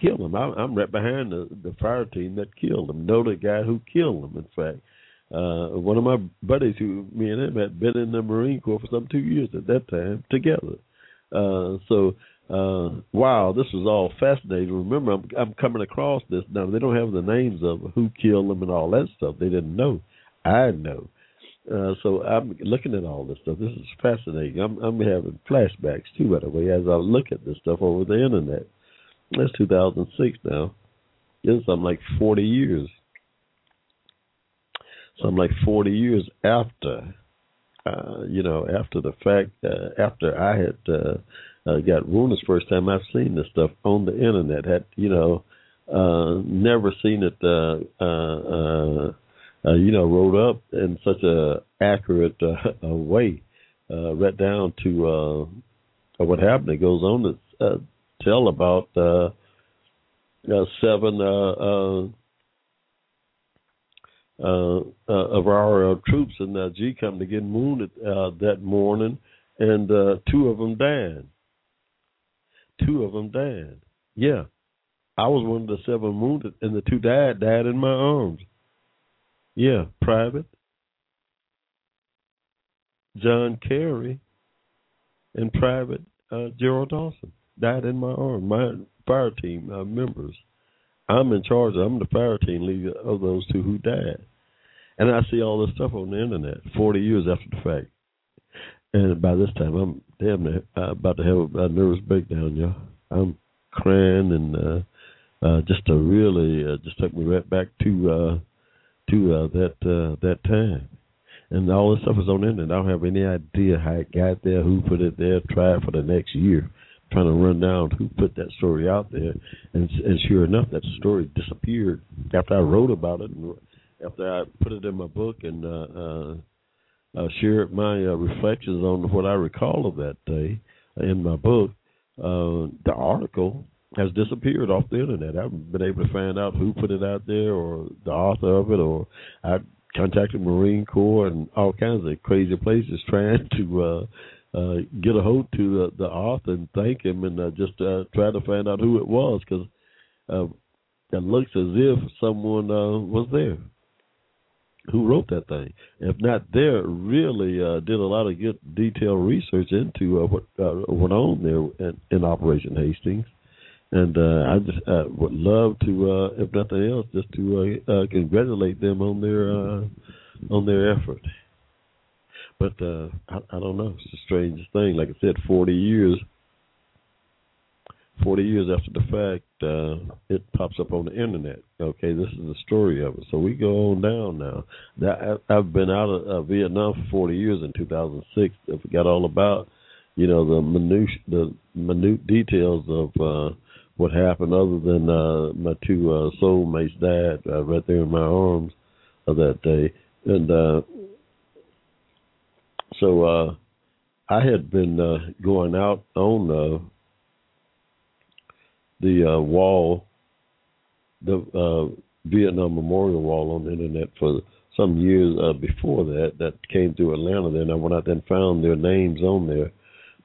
killed him. I, I'm right behind the, the fire team that killed him. Know the guy who killed him. In fact, uh, one of my buddies who me and him had been in the Marine Corps for some two years at that time together. Uh, so uh, wow, this is all fascinating. Remember, I'm, I'm coming across this now. They don't have the names of who killed them and all that stuff. They didn't know. I know. Uh, so I'm looking at all this stuff. This is fascinating. I'm, I'm having flashbacks too, by the way, as I look at this stuff over the internet. That's 2006 now. It's something like 40 years. Something like 40 years after, uh, you know, after the fact, uh, after I had uh, uh, got wounded first time I've seen this stuff on the internet. Had you know, uh, never seen it, uh, uh, uh, uh, you know, wrote up in such a accurate uh, way, uh, right down to uh, what happened. It goes on to uh, tell about uh, uh, seven uh, uh, uh, uh, of our uh, troops in the G Company getting wounded uh, that morning, and uh, two of them died. Two of them died. Yeah, I was one of the seven wounded, and the two died died in my arms. Yeah, Private John Kerry and Private uh, Gerald Dawson died in my arms. My fire team uh, members. I'm in charge. I'm the fire team leader of those two who died. And I see all this stuff on the internet 40 years after the fact. And by this time, I'm damn near about to have a nervous breakdown, y'all. I'm crying and uh, uh, just to really uh, just took me right back to uh, to uh, that uh, that time. And all this stuff is on the internet. I don't have any idea how it got there, who put it there. Try for the next year trying to run down who put that story out there, and and sure enough, that story disappeared after I wrote about it, and after I put it in my book and uh, uh, uh, shared my uh, reflections on what I recall of that day in my book. Uh, the article has disappeared off the internet. I haven't been able to find out who put it out there or the author of it, or I contacted Marine Corps and all kinds of crazy places trying to uh, uh, get a hold to the, the author and thank him and uh, just uh, try to find out who it was because uh, it looks as if someone uh, was there who wrote that thing. If not there, really uh, did a lot of good detailed research into uh, what uh, went on there in, in Operation Hastings. And uh, I just uh, would love to, uh, if nothing else, just to uh, uh, congratulate them on their uh, on their effort. But uh, I, I don't know. It's the strangest thing. Like I said, forty years. Forty years after the fact, uh, it pops up on the internet. Okay, this is the story of it. So we go on down now. That I've been out of uh, Vietnam for forty years. In two thousand six, I forgot all about you know the minute the minute details of uh, what happened, other than uh, my two uh, soulmates died uh, right there in my arms that day, and uh, so uh, I had been uh, going out on uh, the uh, wall, the uh, Vietnam Memorial Wall on the internet for some years uh, before that. That came through Atlanta. Then I went out and found their names on there.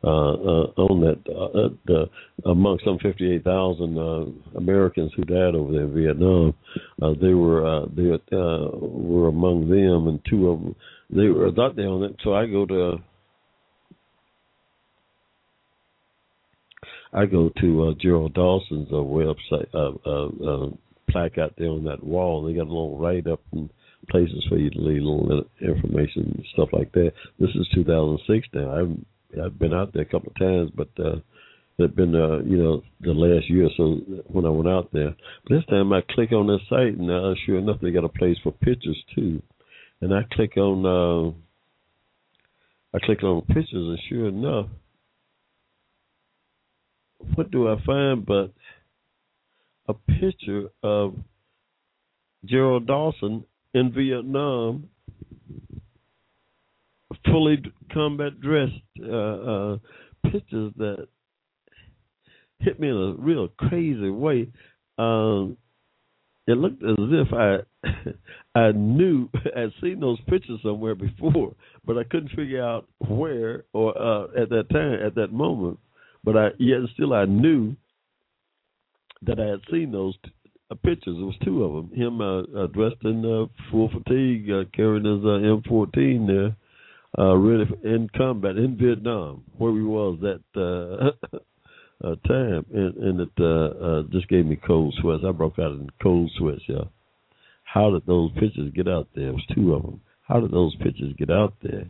On that, uh, the, among some 58,000 uh, Americans who died over there in Vietnam, they were uh, they uh, were among them, and two of them they were not there on it. So I go to I go to uh, Gerald Dawson's uh, website uh, uh, uh, plaque out there on that wall. They got a little write up and places for you to leave little information and stuff like that. This is 2006 now. I've I've been out there a couple of times, but uh, it's been uh, you know the last year or so when I went out there. But this time I click on this site and uh, sure enough they got a place for pictures too and I click on uh, I click on pictures, and sure enough, what do I find but a picture of Gerald Dawson in Vietnam, fully combat dressed. Uh, uh, pictures that hit me in a real crazy way. Um, it looked as if I I knew I'd seen those pictures somewhere before, but I couldn't figure out where or uh, at that time at that moment. But I yet still I knew that I had seen those t- uh, pictures. It was two of them. Him uh, uh, dressed in uh, full fatigue, uh, carrying his uh, M14 there, uh, ready for, in combat in Vietnam, where we was that uh, uh, time, and, and it uh, uh, just gave me cold sweats. I broke out in cold sweats, y'all. How did those pictures get out there? It was two of them. How did those pictures get out there?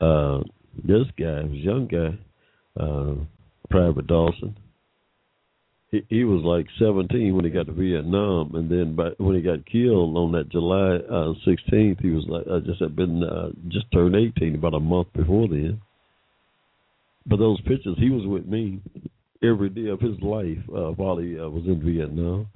Uh, this guy, was a young guy, uh, Private Dawson. He, he was like 17 when he got to Vietnam, and then by, when he got killed on that July uh, 16th, he was like I just had been uh, just turned 18 about a month before then. But those pictures, he was with me every day of his life uh, while he uh, was in Vietnam.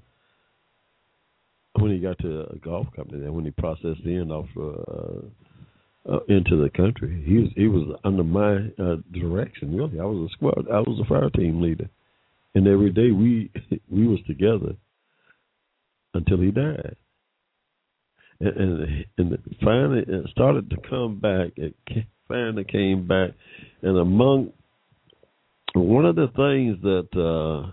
When he got to a golf company and when he processed in off uh, uh, into the country, he was he was under my uh, direction. Really, I was a squad, I was a fire team leader, and every day we we was together until he died. And and, and finally it started to come back. It finally came back, and among one of the things that uh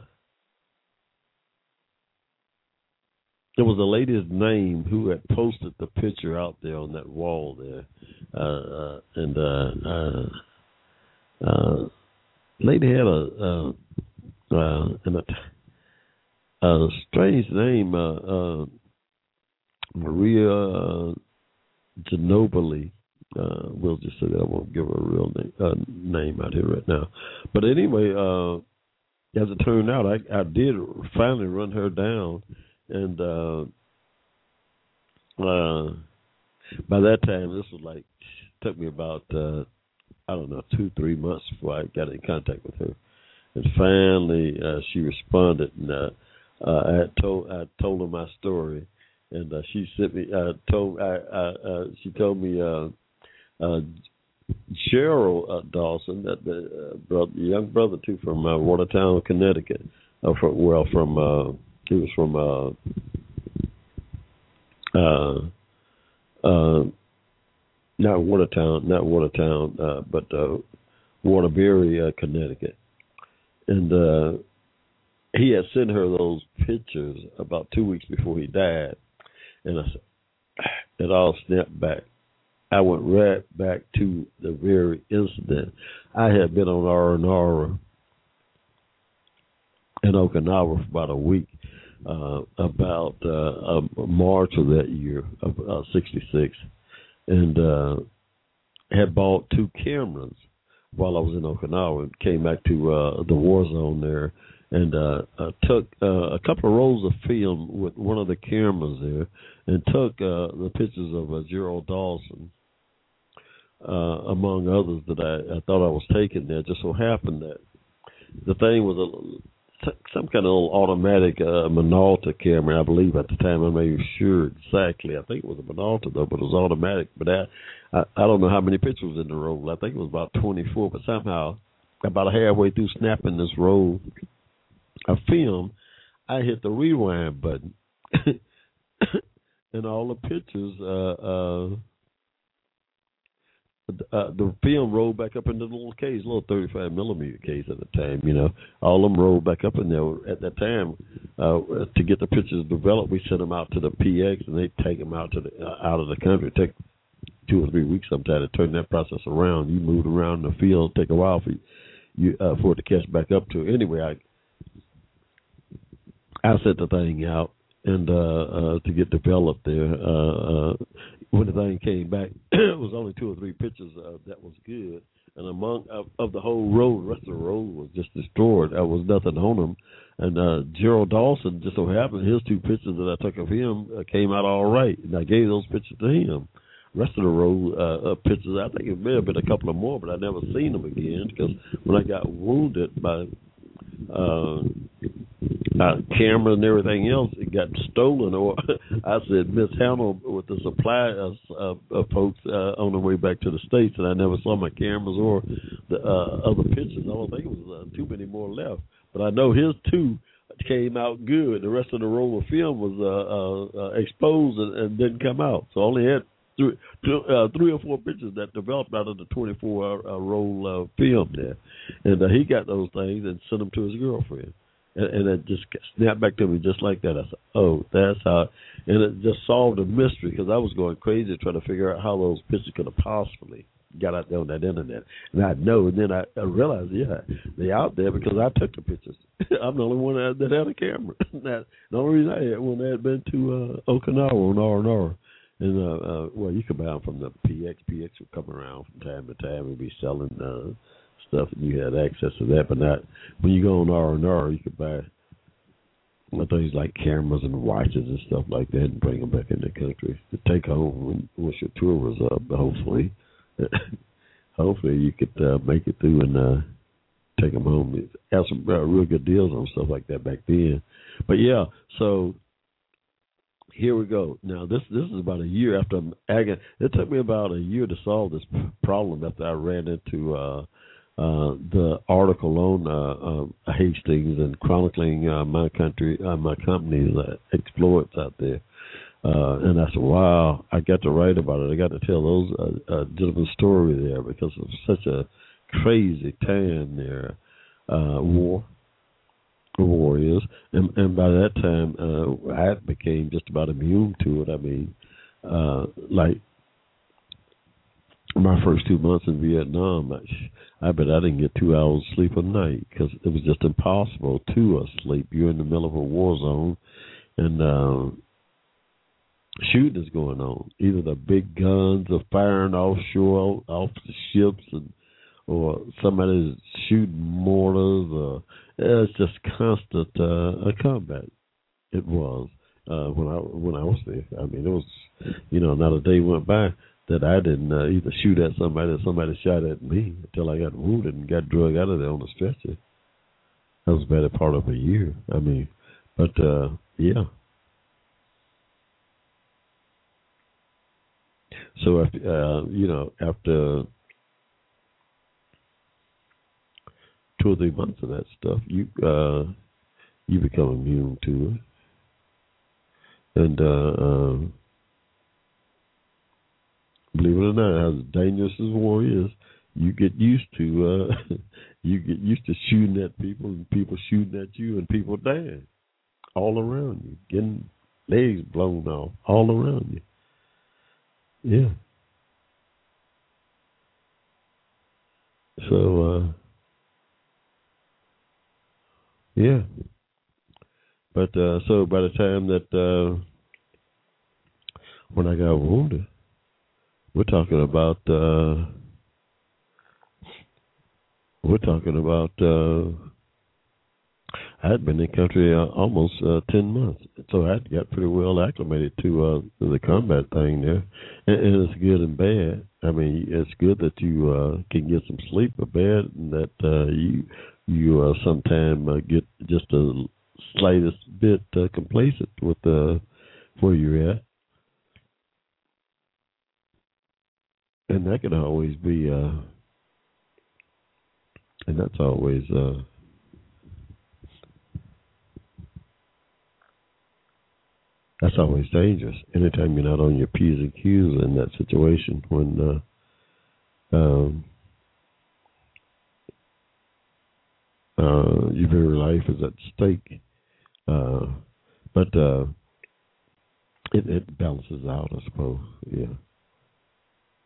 there was a lady's name who had posted the picture out there on that wall there, uh, uh, and uh, uh, uh, lady had a uh, uh, and a, strange name, uh, uh, Maria Ginobili. Uh, we'll just say that I won't give her a real name, uh, name out here right now. But anyway, uh, as it turned out, I, I did finally run her down, and uh, uh, by that time, this was like took me about uh, I don't know two three months before I got in contact with her, and finally uh, she responded, and uh, uh, I had told I told her my story, and uh, she sent me uh, told I, I uh, she told me. Uh, uh, Gerald uh, Dawson, that the uh, brother, young brother too, from uh, Watertown, Connecticut. Uh, from, well, from uh, he was from uh, uh, uh, not Watertown, not Watertown, uh, but uh, Waterbury, uh, Connecticut, and uh, he had sent her those pictures about two weeks before he died, and I, it all snapped back. I went right back to the very incident. I had been on R in Okinawa for about a week, uh, about uh, uh, March of that year of uh, '66, and uh, had bought two cameras while I was in Okinawa and came back to uh, the war zone there and uh, uh, took uh, a couple of rolls of film with one of the cameras there and took uh, the pictures of Gerald Dawson uh, among others that I, I thought I was taking there. Just so happened that the thing was a some kind of little automatic uh, Minolta camera, I believe at the time. I'm not even sure exactly. I think it was a Minolta though, but it was automatic. But I, I, I don't know how many pictures in the roll. I think it was about 24. But somehow, about halfway through snapping this roll of film, I hit the rewind button, and all the pictures. uh uh uh, the film rolled back up into the little case, little 35 millimeter case at the time. You know, all of them rolled back up in there at that time. Uh, to get the pictures developed, we sent them out to the PX, and they take them out to the uh, out of the country. Take two or three weeks sometimes to turn that process around. You move around the field, take a while for you, you uh, for it to catch back up to. Anyway, I I sent the thing out and uh, uh, to get developed there. Uh, uh, when the thing came back, it was only two or three pictures uh, that was good, and among of, of the whole road, the rest of the road was just destroyed. There was nothing on them. And uh, Gerald Dawson just so happened his two pictures that I took of him uh, came out all right, and I gave those pictures to him. Rest of the road uh, uh, pictures, I think it may have been a couple of more, but I never seen them again because when I got wounded by uh, uh, camera and everything else it got stolen. Or I said Miss mishandled with the supply uh, uh, folks uh, on the way back to the states, and I never saw my cameras or the uh, other pictures. I don't think it was uh, too many more left, but I know his two came out good. The rest of the roll of film was uh, uh, uh, exposed and, and didn't come out, so only had three, two, uh, three or four pictures that developed out of the 24 uh, roll uh, film there, and uh, he got those things and sent them to his girlfriend, and, and it just snapped back to me just like that. I said, "Oh, that's how," and it just solved a mystery because I was going crazy trying to figure out how those pictures could have possibly got out there on that internet. And I know, and then I, I realized, yeah, they're out there because I took the pictures. I'm the only one that, that had a camera. that, the only reason I had one that had been to uh, Okinawa on R and uh, uh, well, you could buy them from the PX. PX would come around from time to time and be selling uh, stuff, and you had access to that. But not when you go on R and R, you could buy things like cameras and watches and stuff like that, and bring them back in the country to take home when once your tour was up. Hopefully, hopefully you could uh, make it through and uh, take them home. Have some uh, real good deals on stuff like that back then. But yeah, so here we go. Now this this is about a year after I'm ag- It took me about a year to solve this problem after I ran into uh, uh, the article on uh, uh, Hastings and chronicling uh, my country, uh, my company's uh, exploits out there. Uh, and I said, "Wow, I got to write about it. I got to tell those uh, uh, gentlemen's story there because it was such a crazy time there, uh, war, war is, and, and by that time, uh, I became just about immune to it. I mean, uh, like my first two months in Vietnam, I, I bet I didn't get two hours sleep a night because it was just impossible to sleep. You're in the middle of a war zone, and uh, shooting is going on. Either the big guns are firing offshore off the ships, and or somebody's shooting mortars. Or it's just constant uh, combat. It was uh, when I when I was there. I mean, it was you know not a day went by that I didn't uh, either shoot at somebody or somebody shot at me until I got wounded and got dragged out of there on a stretcher. That was about a part of a year. I mean, but uh, yeah. So if uh, you know after two or three months of that stuff, you uh, you become immune to it, and uh, um, believe it or not, as dangerous as war is, you get used to uh, you get used to shooting at people and people shooting at you and people dying all around you, getting legs blown off all around you. Yeah. So uh yeah. But uh so by the time that uh when I got wounded, we're talking about uh we're talking about uh I had been in the country uh, almost uh, ten months, so I got pretty well acclimated to uh, the combat thing there, and, and it's good and bad. I mean, it's good that you uh, can get some sleep, but bad that uh, you you uh, sometimes uh, get just a slightest bit uh, complacent with uh, where you're at, and that can always be, uh, and that's always. Uh, that's always dangerous. Anytime you're not on your P's and Q's in that situation, when uh, um, uh, your very life is at stake. Uh, but uh, it, it balances out, I suppose. Yeah,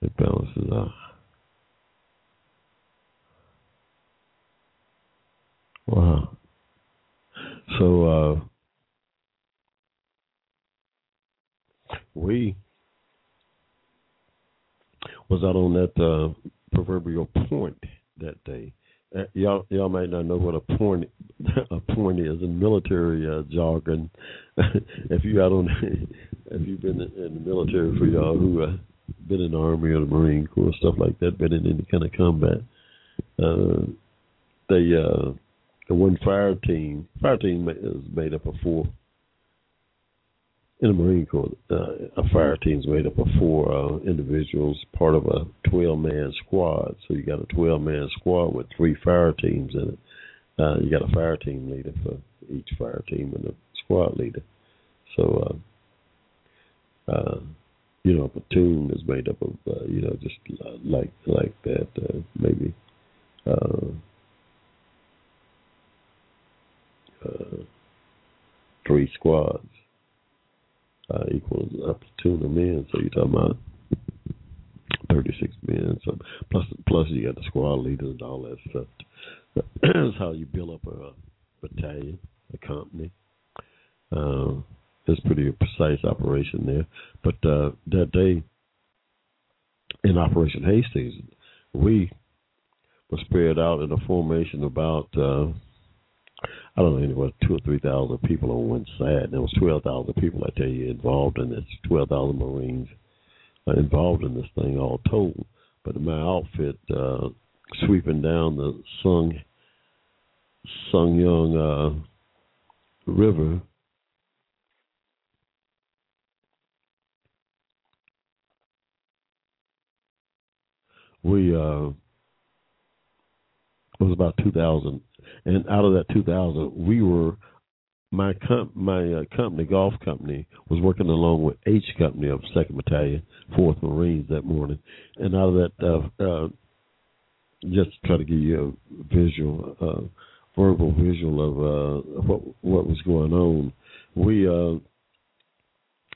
it balances out. Wow. So. Uh, we was out on that uh, proverbial point that day. Uh, y'all, y'all might not know what a point a point is in military uh, jargon. if you out on, if you've been in the military for y'all who uh, been in the army or the marine corps stuff like that, been in any kind of combat, uh, they uh, one fire team. Fire team is made up of four. In the Marine Corps, uh, a fire team is made up of four uh, individuals, part of a 12-man squad. So you got a 12-man squad with three fire teams in it. Uh, you got a fire team leader for each fire team and a squad leader. So, uh, uh, you know, a platoon is made up of, uh, you know, just like like that, uh, maybe. Uh, uh, three squads uh, equals a platoon of men. So you're talking about 36 men. So plus plus you got the squad leaders and all that stuff. That's how you build up a battalion, a company. Uh, it's pretty precise operation there. But uh, that day in Operation Hastings, we were spread out in a formation about uh, I don't know, anywhere two or three thousand people on one side. There was twelve thousand people, I tell you, involved in this. Twelve thousand Marines uh, involved in this thing, all told. But my outfit uh, sweeping down the Sung Sung Young uh, River. We uh, it was about two thousand and out of that 2000, we were my com- my uh, company, golf company, was working along with H Company of Second Battalion, Fourth Marines that morning, and out of that, uh, uh, just to try to give you a visual, uh, verbal visual of uh, what what was going on, we uh,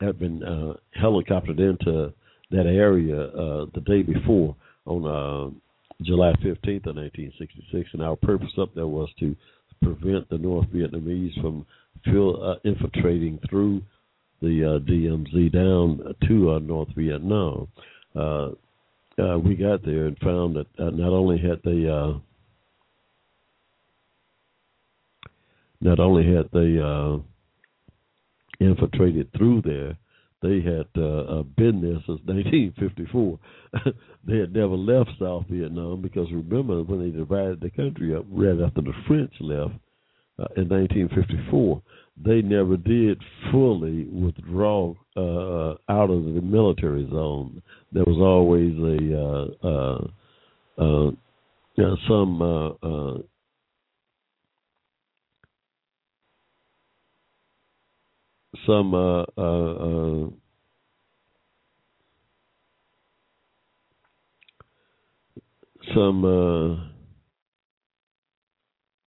had been uh, helicoptered into that area uh, the day before on. July 15th of 1966, and our purpose up there was to prevent the North Vietnamese from uh, infiltrating through the uh, DMZ down to uh, North Vietnam. Uh, uh, we got there and found that uh, not only had they not only had they infiltrated through there, they had uh, been there since 1954. they had never left South Vietnam because remember when they divided the country up right after the French left uh, in 1954, they never did fully withdraw uh, out of the military zone. There was always a uh, uh, uh, some uh, uh, some uh, uh, uh, some uh,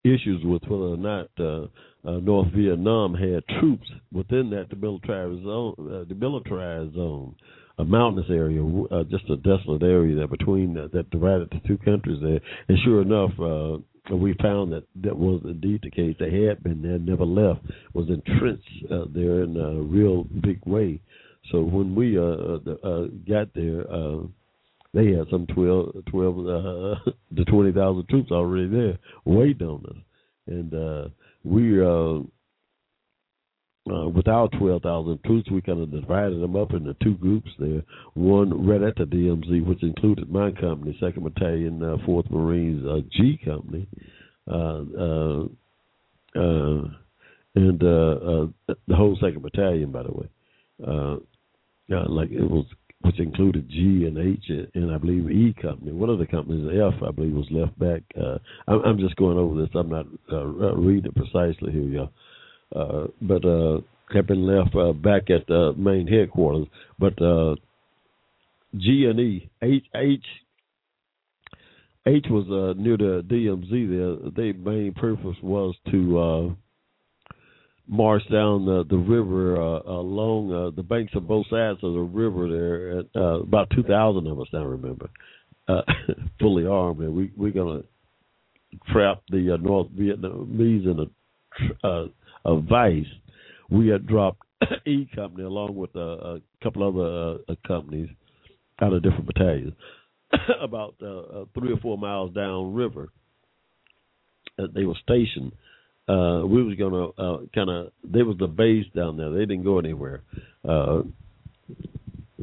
issues with whether or not uh, uh, North Vietnam had troops within that demilitarized zone, demilitarized zone, a mountainous area, just a desolate area there between that divided the two countries there. And sure enough, uh, we found that that was indeed the case. They had been there, never left, was entrenched uh, there in a real big way. So when we uh, uh, uh got there, uh, they had some 12, 12 uh, to 20,000 troops already there waiting on us. And uh, we, uh, uh, with our 12,000 troops, we kind of divided them up into two groups there. One right at the DMZ, which included my company, 2nd Battalion, uh, 4th Marines, uh, G Company, uh, uh, uh, and the whole 2nd Battalion, by the way. Like it was which included G and H and I believe E company. One of the companies, F, I believe, was left back. Uh, I'm, I'm just going over this. I'm not reading it precisely here, y'all. Uh, but uh, have been left uh, back at the main headquarters. But uh, G and E, H, H, H was uh, near the DMZ. There, their main purpose was to uh, march down the the river uh, along uh, the banks of both sides of the river there. At, uh, about two thousand of us, I remember, uh, fully armed, and we we're gonna trap the uh, North Vietnamese in a uh, a vice. We had dropped E Company along with uh, a couple other uh, companies out of different battalions, about uh, uh, three or four miles down river. Uh, they were stationed uh, we was gonna uh, kind of. There was the base down there. They didn't go anywhere. Uh,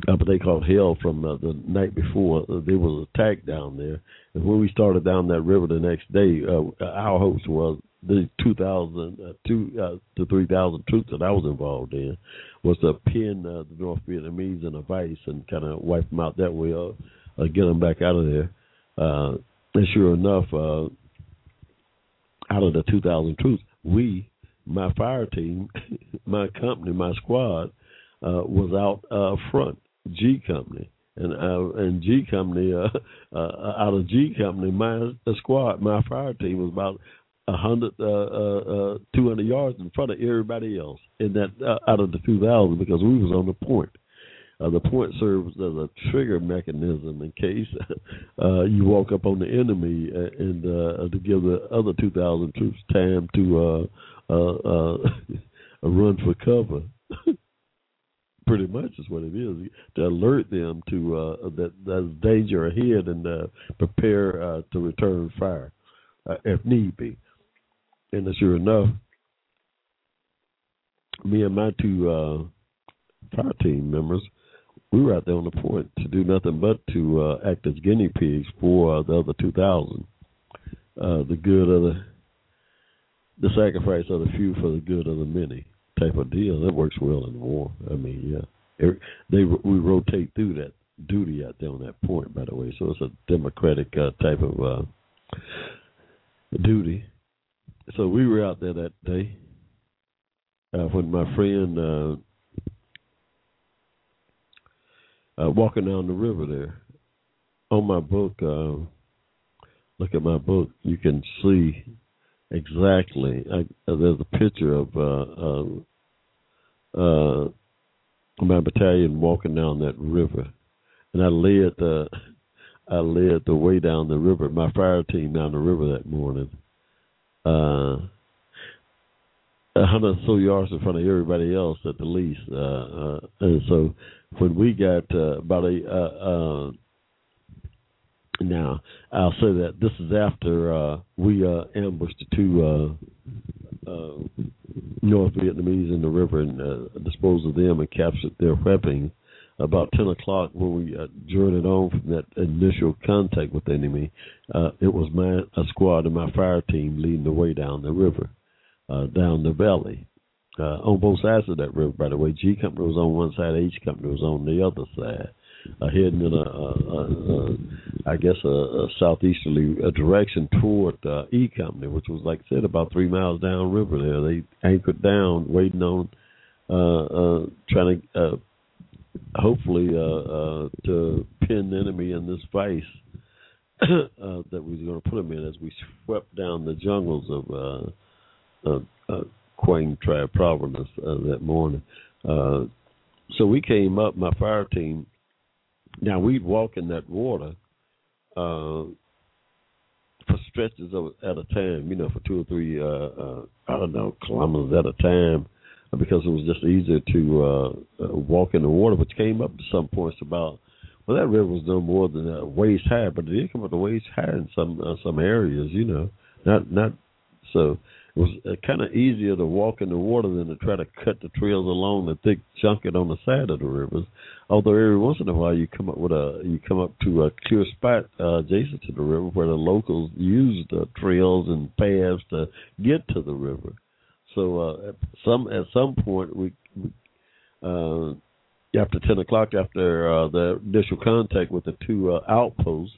uh, but they called hell from uh, the night before. Uh, there was attack down there, and when we started down that river the next day, uh, our hopes was the 2000 uh, two uh, the 3000 troops that I was involved in was to pin uh, the North Vietnamese in a vice and kind of wipe them out that way, or uh, get them back out of there. Uh, and sure enough, uh, out of the 2,000 troops, we, my fire team, my company, my squad, uh, was out uh, front, G Company. And uh, and G Company, uh, uh, out of G Company, my squad, my fire team was about a hundred, uh, uh, uh, two hundred yards in front of everybody else in that uh, out of the two thousand because we was on the point. Uh, the point serves as a trigger mechanism in case uh, you walk up on the enemy and uh, to give the other 2,000 troops time to uh, uh, uh, run for cover. Pretty much is what it is to alert them to uh, that there's danger ahead and uh, prepare uh, to return fire uh, if need be. And sure enough, me and my two uh, fire team members we were out there on the point to do nothing but to uh, act as guinea pigs for uh, the other 2,000. Uh, the good of the the sacrifice of the few for the good of the many type of deal. That works well in war. I mean, yeah, they we rotate through that duty out there on that point. By the way, so it's a democratic uh, type of uh, duty. So we were out there that day uh, when my friend uh, uh, walking down the river there. On my book, uh, look at my book. You can see exactly. I, uh, there's a picture of uh, my battalion walking down that river, and I led the I led the way down the river. My fire team down the river that morning. Uh, a hundred so yards in front of everybody else at the least. Uh, uh, and so when we got uh, about a uh, uh, now I'll say that this is after uh, we ambushed the two North Vietnamese in the river and disposed of them and captured their weapons. About ten o'clock, when we uh, journeyed on from that initial contact with the enemy, uh, it was my squad and my fire team leading the way down the river uh, down the valley. Uh, on both sides of that river, by the way, G Company was on one side, H Company was on the other side, uh, heading in a, a, a, a I guess, a, a southeasterly a direction toward uh, E Company, which was, like I said, about three miles downriver. There, they anchored down, waiting on, uh, uh, trying to, uh, hopefully, uh, uh, to pin the enemy in this vice. uh, that we were going to put them in as we swept down the jungles of uh, Quang Tri Providence uh, that morning. So we came up, my fire team. Now we'd walk in that water for stretches of at a time, you know, for two or three, uh, uh, I don't know, kilometers at a time, because it was just easier to uh, uh, walk in the water. Which came up to some points about, well, that river was no more than uh, waist high, but it did come up to waist high in some uh, some areas, you know, not not so it was uh, kind of easier to walk in the water than to try to cut the trails along the thick junket on the side of the rivers. Although every once in a while you come up with a you come up to a clear spot uh, adjacent to the river where the locals use the trails and paths to get to the river. So uh, at some at some point we, we uh, after ten o'clock after uh, the initial contact with the two uh, outposts,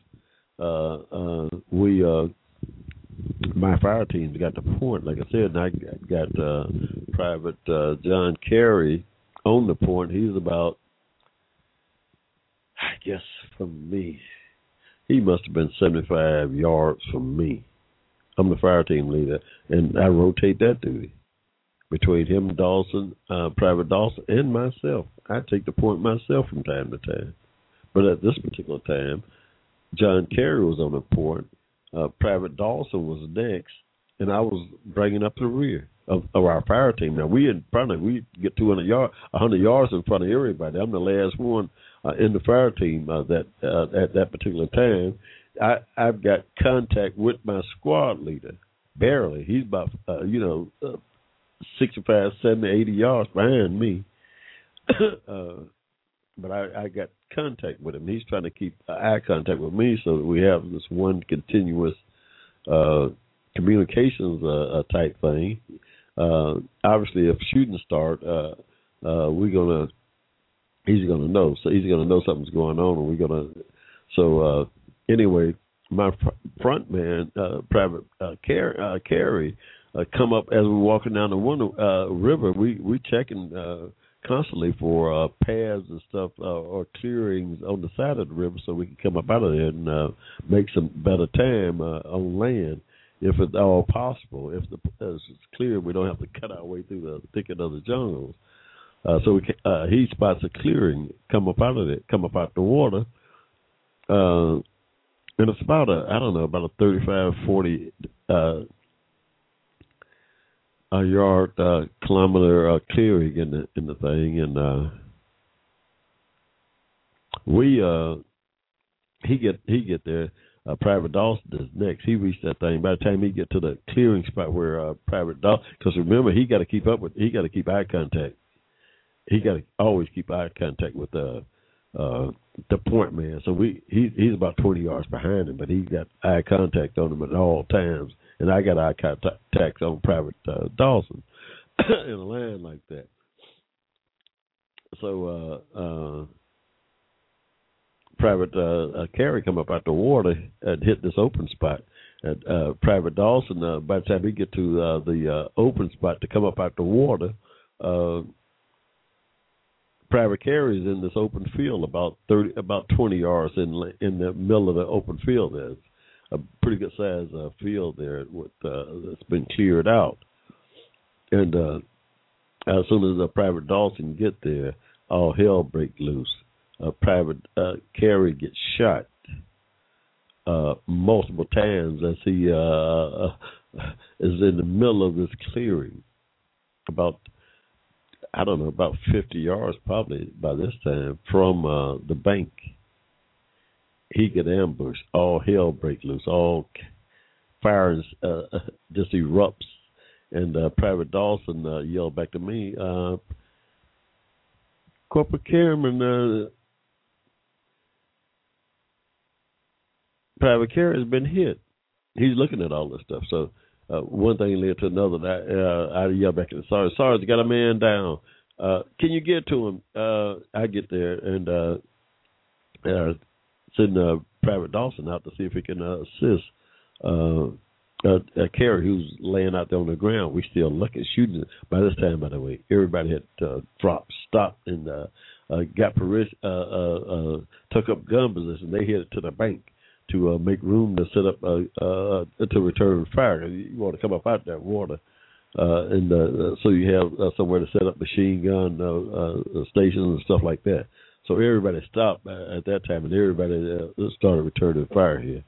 uh, uh, we uh, my fire team's got the point. Like I said, and I got uh, Private uh, John Carey on the point. He's about, I guess, from me. He must have been 75 yards from me. I'm the fire team leader, and I rotate that duty between him, Dawson, uh, Private Dawson, and myself. I take the point myself from time to time. But at this particular time, John Carey was on the point, uh, Private Dawson was next, and I was bringing up the rear of, of our fire team. Now we in front of we get 200 yards, 100 yards in front of everybody. I'm the last one uh, in the fire team uh, that uh, at that particular time. I I've got contact with my squad leader barely. He's about uh, you know uh, 65, 70, 80 yards behind me. uh, but I, I got contact with him. He's trying to keep eye contact with me so that we have this one continuous uh, communications uh, type thing. Uh, obviously, if shooting start, uh, uh, we're gonna he's gonna know. So he's gonna know something's going on, and we're gonna. So uh, anyway, my fr- front man, uh, Private uh, Car- uh, Carey, uh, come up as we're walking down the uh, river. We we checking uh, constantly for uh, paths and stuff uh, or clearings on the side of the river, so we can come up out of there and uh, make some better time uh, on land if it's all possible. If the if it's clear, we don't have to cut our way through the thicket of the jungles. Uh, so we can, uh, he spots a clearing, come up out of it, come up out the water, uh, and it's about a I don't know about a thirty-five, forty uh, a yard uh, kilometer uh, clearing in the in the thing, and uh, we uh, he get he get there. Uh, Private Dawson is next. He reached that thing. By the time he get to the clearing spot where uh, Private Dawson, because remember he got to keep up with he got to keep eye contact. He got to always keep eye contact with the uh, uh, the point man. So we he he's about twenty yards behind him, but he got eye contact on him at all times and I got eye contact on Private uh, Dawson in a line like that. So uh, uh, Private uh, uh, Carey come up out the water and hit this open spot. And uh, Private Dawson, uh, by the time he get to uh, the uh, open spot to come up out the water, uh, Private Carey is in this open field about thirty, about twenty yards in in the middle of the open field. There, a pretty good size uh, field there with uh, that's been cleared out. And uh, as soon as a private Dawson get there, all hell break loose. A private uh, Carey gets shot uh, multiple times as he uh, is in the middle of this clearing, about I don't know about 50 yards probably by this time from uh, the bank he get ambushed. All hell break loose. All fires uh, just erupts. And uh, Private Dawson uh, yelled back to me, uh, Corporal Cameron, uh, Private Carey has been hit. He's looking at all this stuff. So uh, one thing led to another. I, uh, I yelled back at the sergeant, Sergeant, got a man down. Uh, can you get to him? Uh, I get there, and uh, uh, send uh, Private Dawson out to see if he can uh, assist uh, uh, uh, who's laying out there on the ground. We still looking, shooting. By this time, by the way, everybody had uh, dropped, stopped, and uh, uh, got permission, uh, uh, uh, took up gun position. They headed to the bank to uh, make room to set up uh, uh, to return fire. You want to come up out that water. Uh, and uh, so you have uh, somewhere to set up machine gun uh, uh, stations and stuff like that. So everybody stopped at that time, and everybody uh, started returning fire here.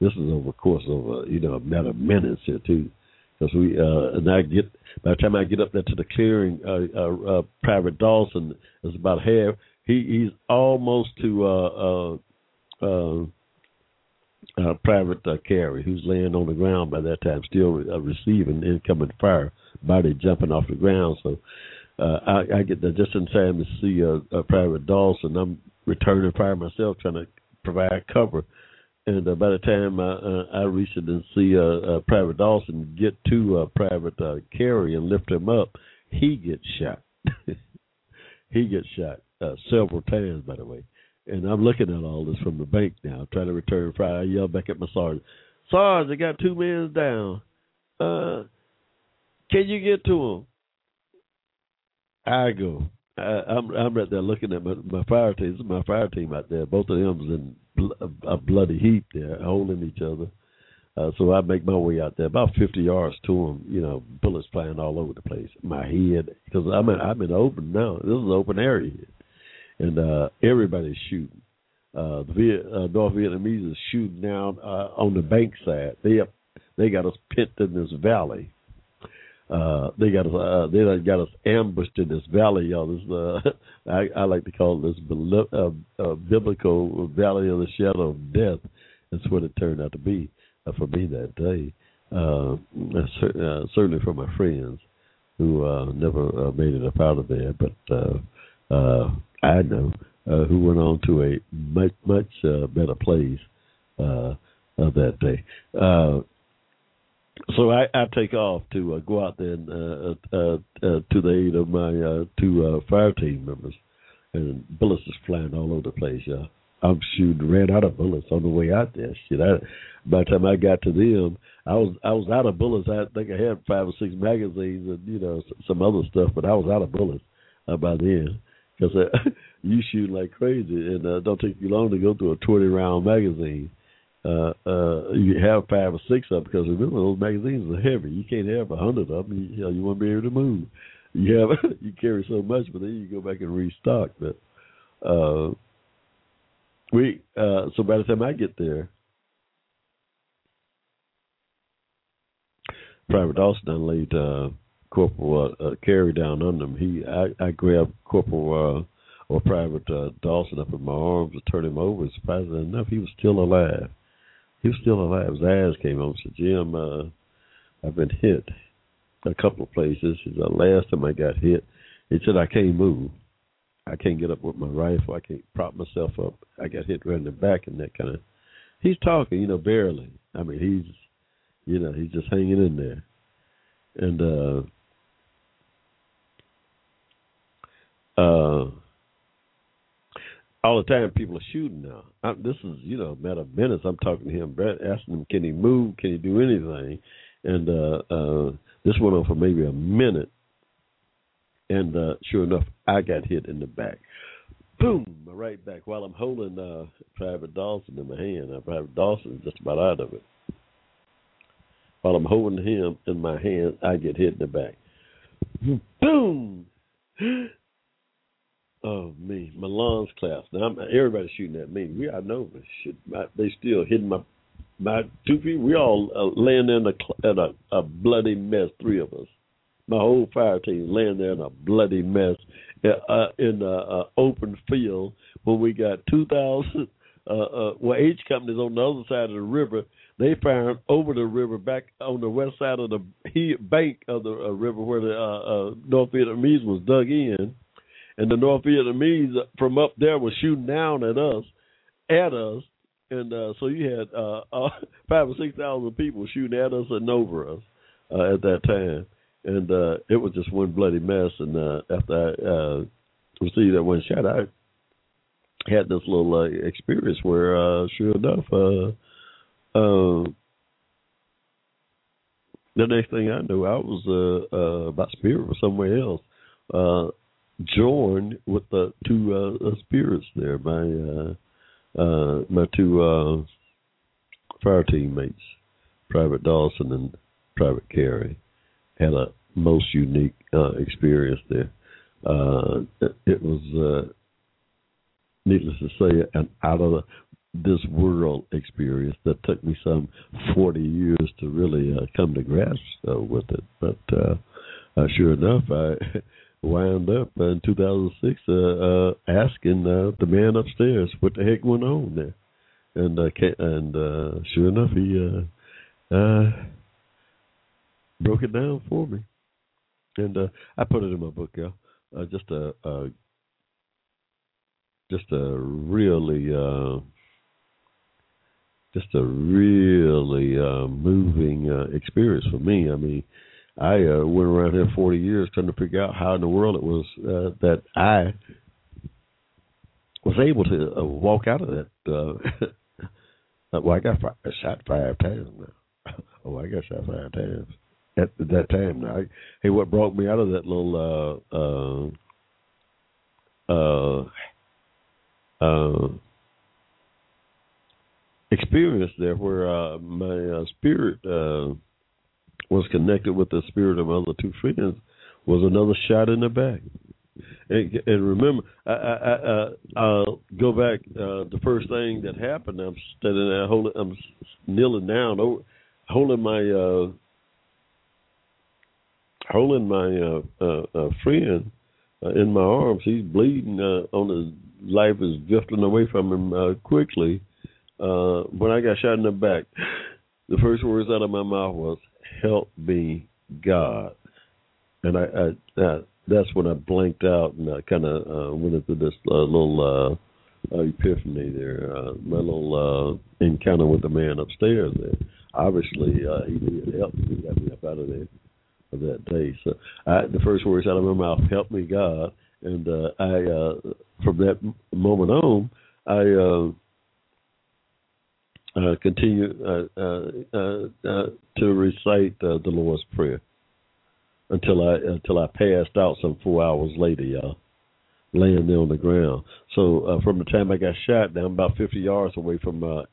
This is over the course of you know about a matter of minutes here too, because we uh, and I get by the time I get up there to the clearing, uh, uh, uh, Private Dawson is about half. He he's almost to uh, uh, uh, uh, Private uh, Carey, who's laying on the ground by that time, still uh, receiving incoming fire, body jumping off the ground. So uh, I, I get there just in time to see a, a Private Dawson. I'm returning fire myself, trying to provide cover. And uh, by the time I, uh, I reach it and see uh, uh, Private Dawson get to uh, Private uh, Carey and lift him up, he gets shot. he gets shot uh, several times, by the way. And I'm looking at all this from the bank now, trying to return fire. I yell back at my sergeant, Sarge, I got two men down. Uh, can you get to them? I go. I, I'm I'm right there looking at my my fire team. This is my fire team out there. Both of them's in bl- a bloody heap there, holding each other. Uh, so I make my way out there, about 50 yards to them. You know, bullets flying all over the place. My head, because I'm in I'm in open now. This is an open area, and uh, everybody's shooting. Uh, the Viet, uh, North Vietnamese is shooting down uh, on the bank side. They they got us pinned in this valley uh, they got us, uh, they got us ambushed in this valley, y'all. This, uh, I, I like to call this uh, uh, biblical valley of the shadow of death. That's what it turned out to be uh, for me that day. Uh, uh, certainly for my friends who uh, never uh, made it up out of there, but uh, uh, I know uh, who went on to a much much uh, better place uh, uh, that day. Uh, so I, I take off to uh, go out there and uh, uh, uh, to the aid of my uh, two uh, fire team members, and bullets is flying all over the place, y'all. I'm shooting, ran out of bullets on the way out there. Shit, I, by the time I got to them, I was I was out of bullets. I think I had five or six magazines and you know some other stuff, but I was out of bullets uh, by then because uh, you shoot like crazy, and uh, don't take you long to go through a 20 round magazine. Uh, uh, you have five or six of them because remember those magazines are heavy. You can't have a hundred of them. You, you know you want to be able to move. You have you carry so much, but then you go back and restock. But uh, we uh, so by the time I get there, Private Dawson done laid uh, Corporal uh, uh, Carey down under him. He I, I grabbed Corporal uh, or Private uh, Dawson up in my arms to turn him over. Surprisingly enough, he was still alive. He was still alive. His eyes came on. Said, "Jim, uh, I've been hit a couple of places. The last time I got hit, he said I can't move. I can't get up with my rifle. I can't prop myself up. I got hit right in the back and that kind of. He's talking, you know, barely. I mean, he's, you know, he's just hanging in there, and uh, uh, all the time people are shooting now. I, this is, you know, matter of minutes. I'm talking to him, asking him, can he move? Can he do anything? And uh, uh, this went on for maybe a minute, and uh, sure enough, I got hit in the back. Boom! Right back while I'm holding uh, Private Dawson in my hand. Uh, Private Dawson is just about out of it. While I'm holding him in my hand, I get hit in the back. Boom! Oh me, my lungs collapsed. Now I'm, everybody's shooting at me. We I know, but shit, my, they still hitting my my two feet. We all uh, laying there in a, in a, a bloody mess. Three of us my whole fire team laying there in a bloody mess uh, uh in a, a open field when we got 2,000. Uh, uh, well, H companies on the other side of the river. They found over the river, back on the west side of the he, bank of the uh, river, where the uh, uh, North Vietnamese was dug in, and the North Vietnamese from up there was shooting down at us, at us, and uh, so you had uh, uh, five or six thousand people shooting at us and over us uh, at that time. And uh, it was just one bloody mess. And uh, after I uh, received that one shot, I had this little uh, experience where, uh, sure enough, uh, uh, the next thing I knew, I was uh, uh, about spirit somewhere else, uh, joined with the two uh, uh, spirits there, my uh, uh, my two uh, fire teammates, Private Dawson and Private Carey had a most unique uh, experience there. Uh, it, it, was, uh, needless to say, an out of this world experience that took me some 40 years to really uh, come to grasp uh, with it. But uh, sure enough, I wound up in 2006 asking the man upstairs what the heck went on there. And and sure enough, he broke it down for me, and uh, I put it in my book, yeah. Uh, just a, a just a really uh, just a really uh, moving uh, experience for me. I mean, I uh, went around here 40 years trying to figure out how in the world it was uh, that I was able to uh, walk out of that. Uh, well, I got five, shot five times now. oh, I got shot five times at that time. Now, hey, what brought me out of that little uh, uh, uh, uh, experience there, where uh, my uh, spirit uh, was connected with the spirit of other two friends, was another shot in the back. And, and remember, I, I, I, I'll go back. Uh, the first thing that happened, I'm standing there, holding, I'm kneeling down, over, holding my uh, holding my uh, uh, uh, friend uh, in my arms. He's bleeding uh, on his life is drifting away from him uh, quickly. Uh, when I got shot in the back, the first words out of my mouth was "Help me, God," and I, I, that's when I blanked out and I kind of uh, went into this uh, little uh, epiphany there, uh, my little uh, encounter with the man upstairs there. Obviously, uh, he did help me. Got me up out of there of that day. So I, the first words out of my mouth, "Help me, God." And uh, I, uh, from that moment on, I uh, uh, continue uh, uh, uh, to recite the Lord's Prayer until I until I passed out some four hours later, y'all, laying there on the ground. So from the time I got shot, now I'm about 50 yards away from the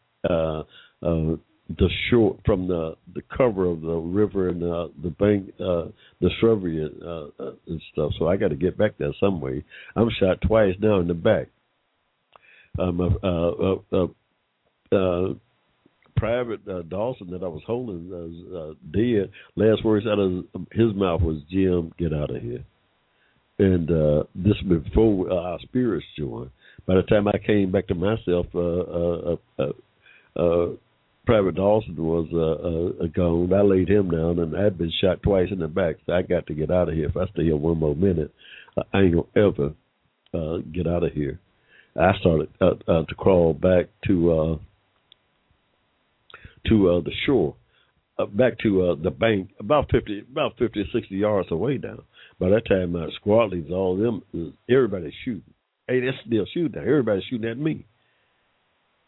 shore, from the the cover of the river and uh, the bank, uh, the shrubbery and, uh, and stuff. So I got to get back there some way. I'm shot twice now in the back. Um, uh, uh, uh, uh, Private uh, Dawson that I was holding was uh, dead. Last words out of his mouth was, "Jim, get out of here." And uh, this before uh, our spirits joined. By the time I came back to myself, uh, uh, uh, uh, Private Dawson was uh, uh, gone. I laid him down, and I'd been shot twice in the back. So I got to get out of here. If I stay here one more minute, uh, I ain't gonna ever uh, get out of here. I started uh, uh, to crawl back to uh, to uh, the shore, uh, back to uh, the bank, about fifty, about fifty or sixty yards away down. By that time, my squad leaders, all them, everybody's shooting. Hey, they're still shooting. Now. Everybody's shooting at me,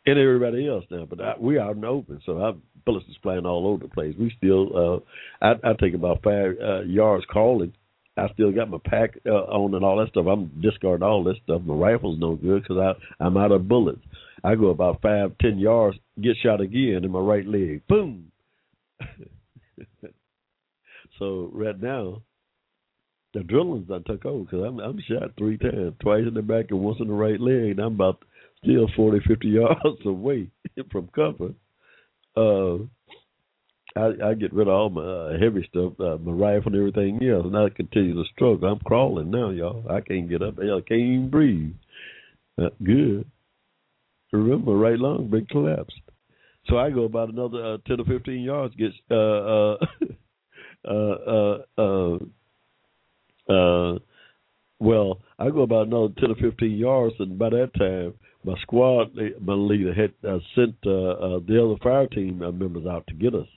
and everybody else now. But I, we out in the open, so I bullets is flying all over the place. We still, uh, I, I take about five uh, yards calling. I still got my pack uh, on and all that stuff. I'm discarding all this stuff. My rifle's no good because I I'm out of bullets. I go about five, ten yards, get shot again in my right leg. Boom. so right now, the adrenaline's done took over because I'm I'm shot three times, twice in the back and once in the right leg, and I'm about still 40, 50 yards away from cover. Uh, I, I get rid of all my uh, heavy stuff, uh, my rifle and everything else, and I continue to struggle. I'm crawling now, y'all. I can't get up. I can't even breathe. Uh, good. Remember, right lung been collapsed. So I go about another uh, ten or fifteen yards. Gets uh uh uh uh uh. uh well, I go about another ten or fifteen yards, and by that time, my squad, my leader, had uh, sent uh, uh, the other fire team members out to get us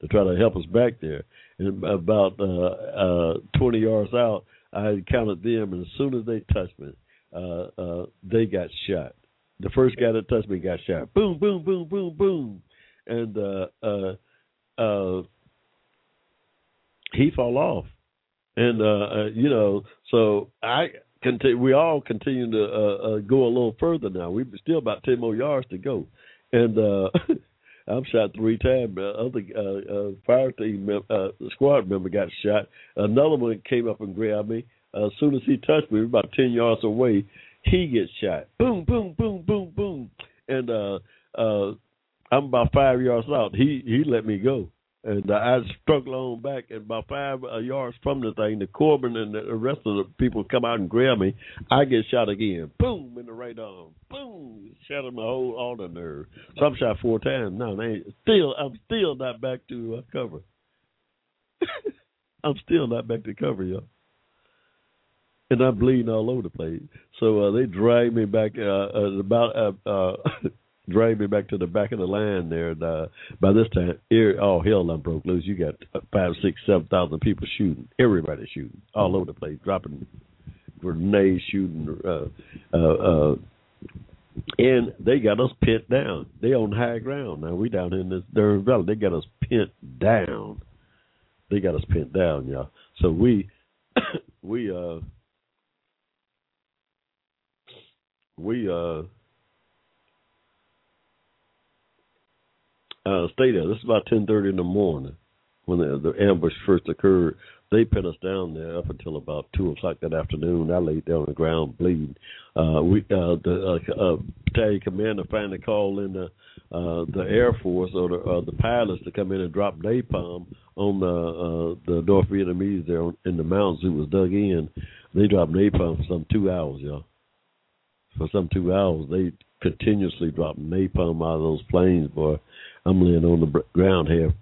to try to help us back there. And about uh, uh, 20 yards out, I encountered them, and as soon as they touched me, uh, uh, they got shot. The first guy that touched me got shot. Boom, boom, boom, boom, boom, and uh, uh, uh, he fall off. And uh, uh, you know, so I continue. We all continue to uh, uh, go a little further now. We've still about ten more yards to go, and uh, I'm shot three times. The other uh, uh, fire team mem- uh, squad member got shot. Another one came up and grabbed me. As soon as he touched me, about ten yards away, he gets shot. Boom, boom, boom, boom, boom, and uh, uh, I'm about five yards out. He he let me go, and uh, I struggle on back. And about five uh, yards from the thing, the Corbin and the rest of the people come out and grab me. I get shot again. Boom in the right arm. Boom, shattered my whole ulnar nerve. So I'm shot four times. No, they still I'm still not back to uh, cover. I'm still not back to cover, y'all and I'm bleeding all over the place. So uh, they drag me back uh, uh, about uh, uh, drag me back to the back of the line there. And uh, by this time, er- all hell done broke loose. You got five, six, seven thousand people shooting. Everybody shooting all over the place, dropping grenades, shooting. Uh, uh, uh, and they got us pinned down. They on high ground now. We down in this Durham Valley. They got us pinned down. They got us pinned down, y'all. So we we uh we uh uh stayed there. This is about ten thirty in the morning when the, the ambush first occurred. They pinned us down there up until about two o'clock that afternoon. I laid down on the ground bleeding. Uh we uh the uh, uh battalion commander finally called in the uh the Air Force or the uh, the pilots to come in and drop napalm on the uh the North Vietnamese there in the mountains who was dug in. They dropped napalm for some two hours, y'all for some two hours. They continuously drop napalm out of those planes, boy. I'm laying on the ground half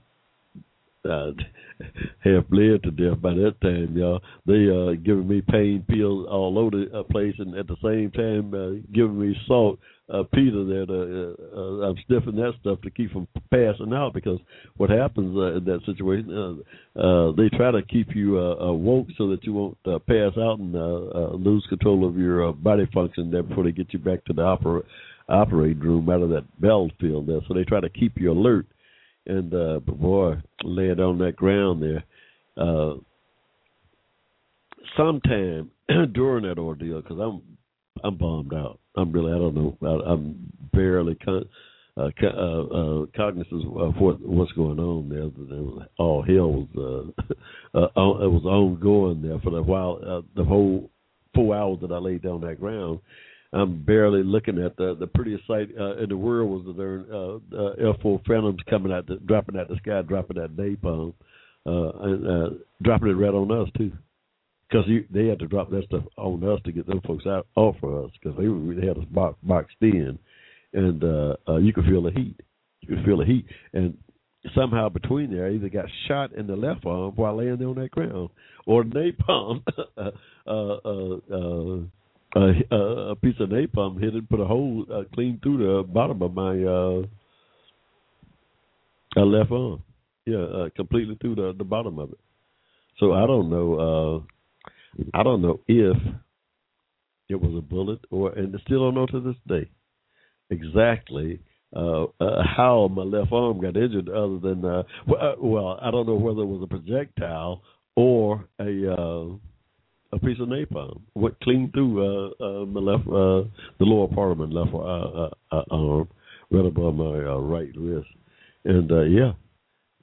uh, half bled to death by that time, y'all. They uh giving me pain pills all over the uh, place, and at the same time uh, giving me salt uh, Peter that uh, uh, I'm sniffing that stuff to keep from passing out because what happens uh, in that situation, uh, uh, they try to keep you uh, awoke so that you won't uh, pass out and uh, uh, lose control of your uh, body function there before they get you back to the opera, operating room out of that bell field there. So they try to keep you alert. And uh, but boy, laying on that ground there, uh, sometime during that ordeal, because I'm I'm bombed out. I'm really I don't know. I, I'm barely con, uh, uh, uh, cognizant of what what's going on there. Was, all hell was uh, uh, it was ongoing there for the while. Uh, the whole four hours that I laid down that ground. I'm barely looking at the the prettiest sight uh, in the world was the uh, uh, F4 Phantoms coming out, the, dropping out the sky, dropping that napalm, uh, and uh, dropping it right on us too because they had to drop that stuff on us to get them folks out off of us because they, they had us box, boxed in, and uh, uh, you could feel the heat. You could feel the heat, and somehow between there, I either got shot in the left arm while laying there on that ground, or napalm, uh, uh, uh, uh, uh, a piece of napalm hit and put a hole uh, clean through the bottom of my uh, uh, left arm. Yeah, uh, completely through the the bottom of it. So I don't know. Uh, I don't know if it was a bullet or, and still don't know to this day exactly uh, uh, how my left arm got injured. Other than uh, well, uh, well, I don't know whether it was a projectile or a uh, a piece of napalm went clean through uh, my left the lower part of my left arm, right above my right wrist, and yeah.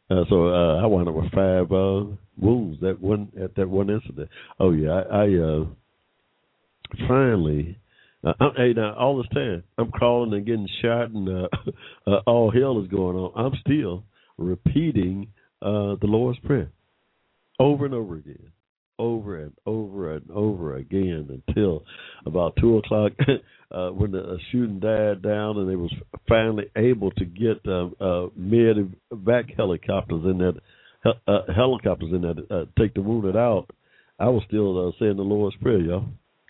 Uh, so uh, I wound up with five uh, wounds that one at that one incident. Oh yeah, I, I uh finally uh, I'm, hey now all this time I'm crawling and getting shot and uh, uh all hell is going on. I'm still repeating uh the Lord's Prayer over and over again. Over and over and over again until about two o'clock uh, when the shooting died down and they was finally able to get uh, uh, med helicopters in that uh, helicopters in to uh, take the wounded out, I was still uh, saying the Lord's Prayer, y'all.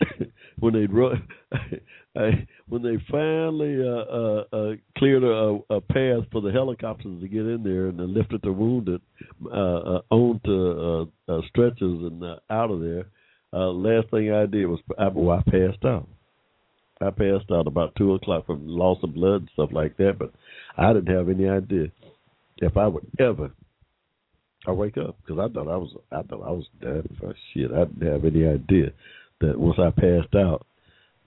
when they when they finally uh, uh, uh, cleared a, a path for the helicopters to get in there and they lifted the wounded uh, uh, onto uh, uh, stretchers and out of there, uh, last thing I did was I, well, I passed out. I passed out about two o'clock from loss of blood and stuff like that, but I didn't have any idea if I would ever I wake up because I thought I was I thought I was dead for shit. I didn't have any idea that once I passed out,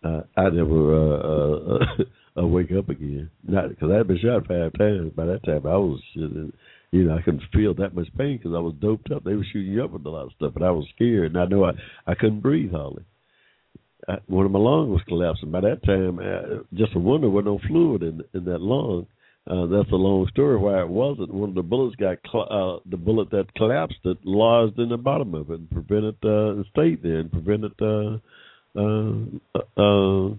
uh, I never uh, uh, uh, wake up again. Not because I had been shot five times. By that time, I was. You know, I couldn't feel that much pain because I was doped up. They were shooting you up with a lot of stuff, but I was scared, and I know I I couldn't breathe hardly. I, one of my lungs was collapsing. By that time, I, just a wonder, there was no fluid in in that lung uh, that's a long story why it wasn't. One of the bullets got cl- uh, the bullet that collapsed it lodged in the bottom of it and prevented uh, stayed there and prevented uh, uh, uh,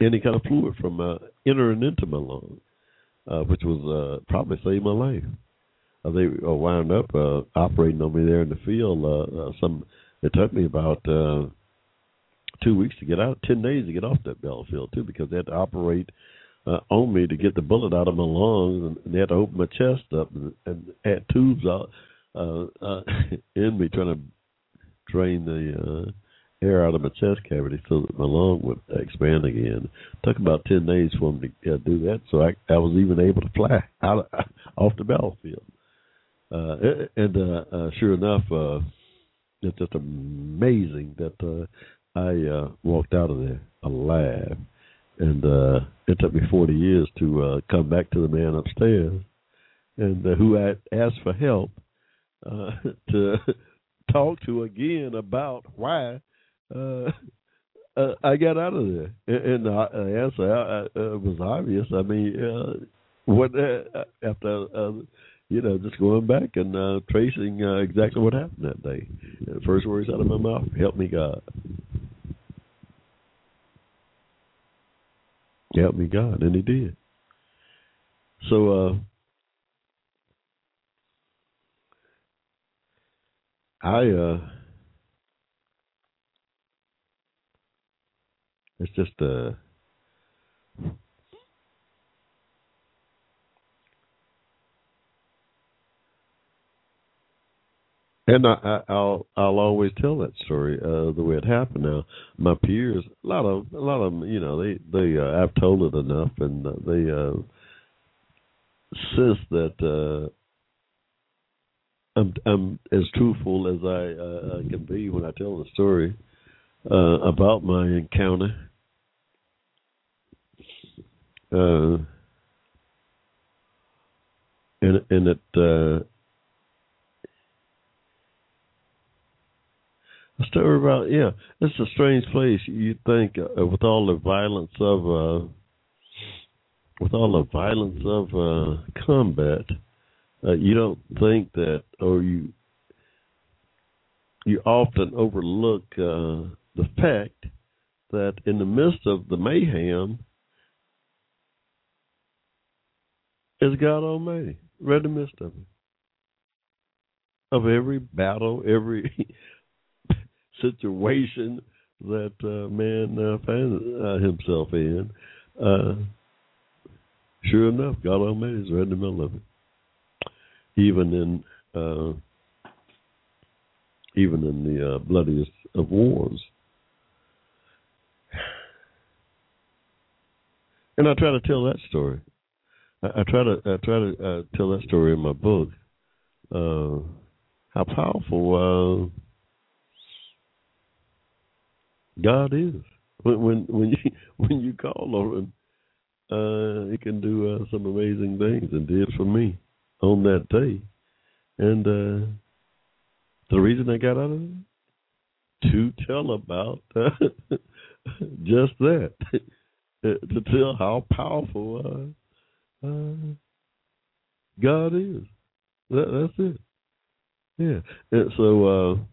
any kind of fluid from uh, entering into my lung, uh, which was uh, probably saved my life. Uh, they uh, wound up uh, operating on me there in the field. Uh, uh, some it took me about uh, two weeks to get out, ten days to get off that battlefield too, because they had to operate uh, on me to get the bullet out of my lungs, and they had to open my chest up and, and add tubes out uh, uh, in me, trying to drain the uh, air out of my chest cavity so that my lung would expand again. Took about ten days for them to uh, do that, so I, I was even able to fly out of, off the battlefield. Uh, and uh, uh, sure enough, uh, it's just amazing that uh, I uh, walked out of there alive and uh, it took me 40 years to uh, come back to the man upstairs, and uh, who I asked for help uh, to talk to again about why uh, uh, I got out of there. And, the answer uh, was obvious. I mean, uh, what uh, after uh, you know just going back and uh, tracing uh, exactly what happened that day. The first words out of my mouth, "Help me, God." Help me God. And he did. So uh, I uh, it's just a And I, I, will I'll always tell that story uh, the way it happened. Now, my peers, a lot of a lot of them, you know, they they uh, I've told it enough, and they uh, sense that uh, I'm I'm as truthful as I uh, can be when I tell the story uh, about my encounter. Uh, and and it uh, story about yeah, it's a strange place. You think uh, with all the violence of uh, with all the violence of uh, combat, uh, you don't think that, or you you often overlook uh, the fact that in the midst of the mayhem is God Almighty, right in the midst of it, of every battle, every situation that uh, man uh, finds uh, himself in. Uh, sure enough, God Almighty is right in the middle of it. Even in uh, even in the bloodiest of wars. And I try to tell that story. I, I try to I try to uh, tell that story in my book. Uh, how powerful God is. When when when you when you call on him, uh, he can do uh, some amazing things, and did for me on that day. And uh, the reason I got out of it to tell about uh, just that, to tell how powerful uh, uh, God is. That, that's it. Yeah. And so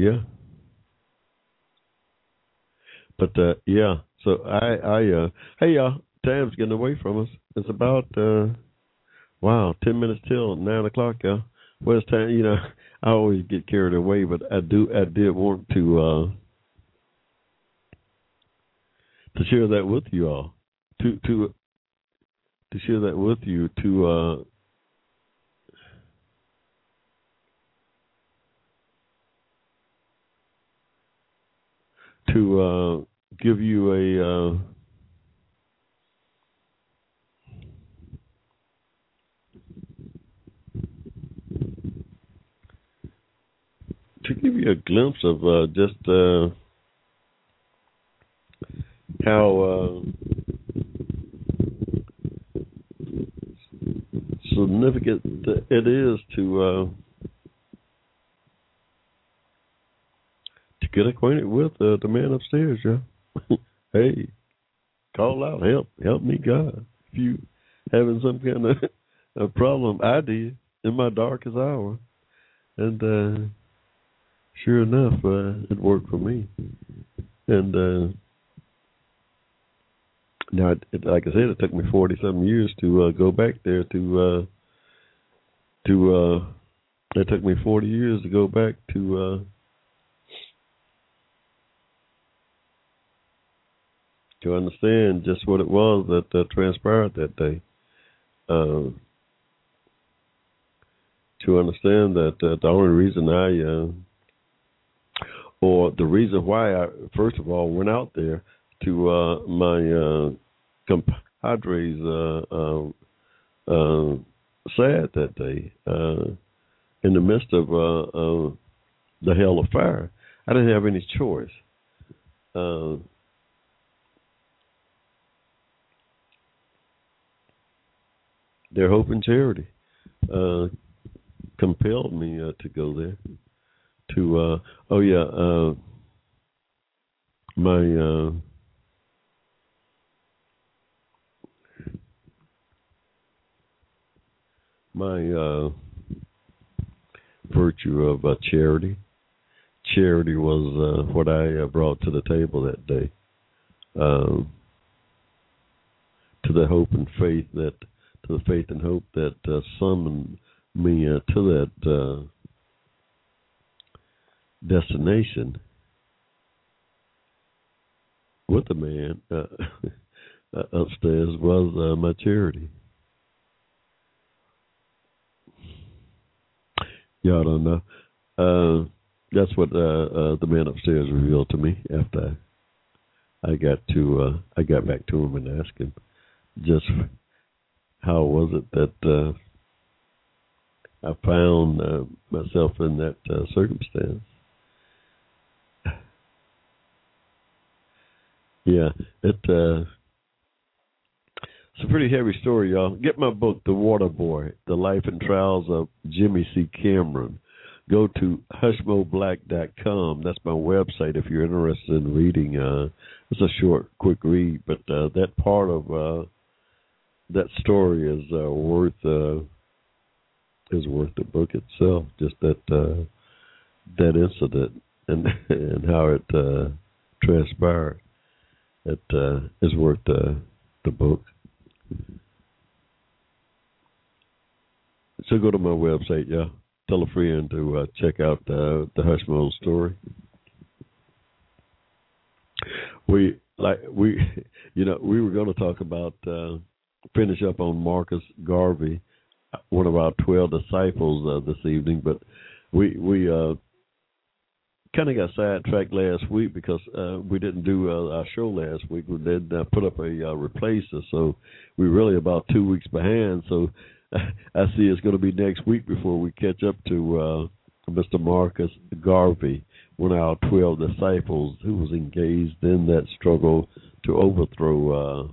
Yeah. But uh yeah, so I I uh hey y'all, time's getting away from us. It's about uh wow, ten minutes till nine o'clock, y'all. Where's time you know, I always get carried away, but I do I did want to uh to share that with you all. To to to share that with you to uh to uh, give you a uh, to give you a glimpse of uh, just uh, how uh, significant it is to get acquainted with uh, the man upstairs, yeah. hey, call out, help, help me, God. If you having some kind of a problem, I did in my darkest hour, and uh, sure enough, uh, it worked for me. And uh, now, it, like I said, it took me forty some years to uh, go back there to uh, to. Uh, it took me forty years to go back to. Uh, to understand just what it was that uh, transpired that day. Uh, to understand that uh, the only reason I, uh, or the reason why I, first of all, went out there to uh, my uh, compadres uh, uh, sad that day in the midst of the hell of fire. I didn't have any choice. Their hope and charity uh, compelled me uh, to go there. To uh, oh yeah, uh, my uh, my uh, virtue of charity. Charity was what I brought to the table that day. Um, to the hope and faith that to the faith and hope that uh, summoned me uh, to that uh, destination with the man uh, upstairs was uh, my charity. Y'all don't know. Uh, that's what uh, uh, the man upstairs revealed to me after I got to uh, I got back to him and asked him just how was it that uh, I found uh, myself in that uh, circumstance. Yeah, it uh, it's a pretty heavy story, y'all. Get my book, The Water Boy: The Life and Trials of Jimmy C. Cameron. Go to hushmoblack.com. That's my website if you're interested in reading. Uh, it's a short, quick read, but uh, that part of uh, that story is uh, worth uh, is worth the book itself. Just that uh, that incident and and how it uh, transpired. It uh, is worth the the book. So go to my website, yeah. Tell a friend to uh, check out uh, the Hushmo story. We like we, you know, we were going to talk about uh, finish up on Marcus Garvey, one of our twelve disciples uh, this evening, but we we uh, kind of got sidetracked last week because uh, we didn't do uh, our show last week. We did uh, put up a uh, replacer, so we're really about two weeks behind. So I see it's going to be next week before we catch up to uh, Mr. Marcus Garvey, one of our 12 disciples who was engaged in that struggle to overthrow uh,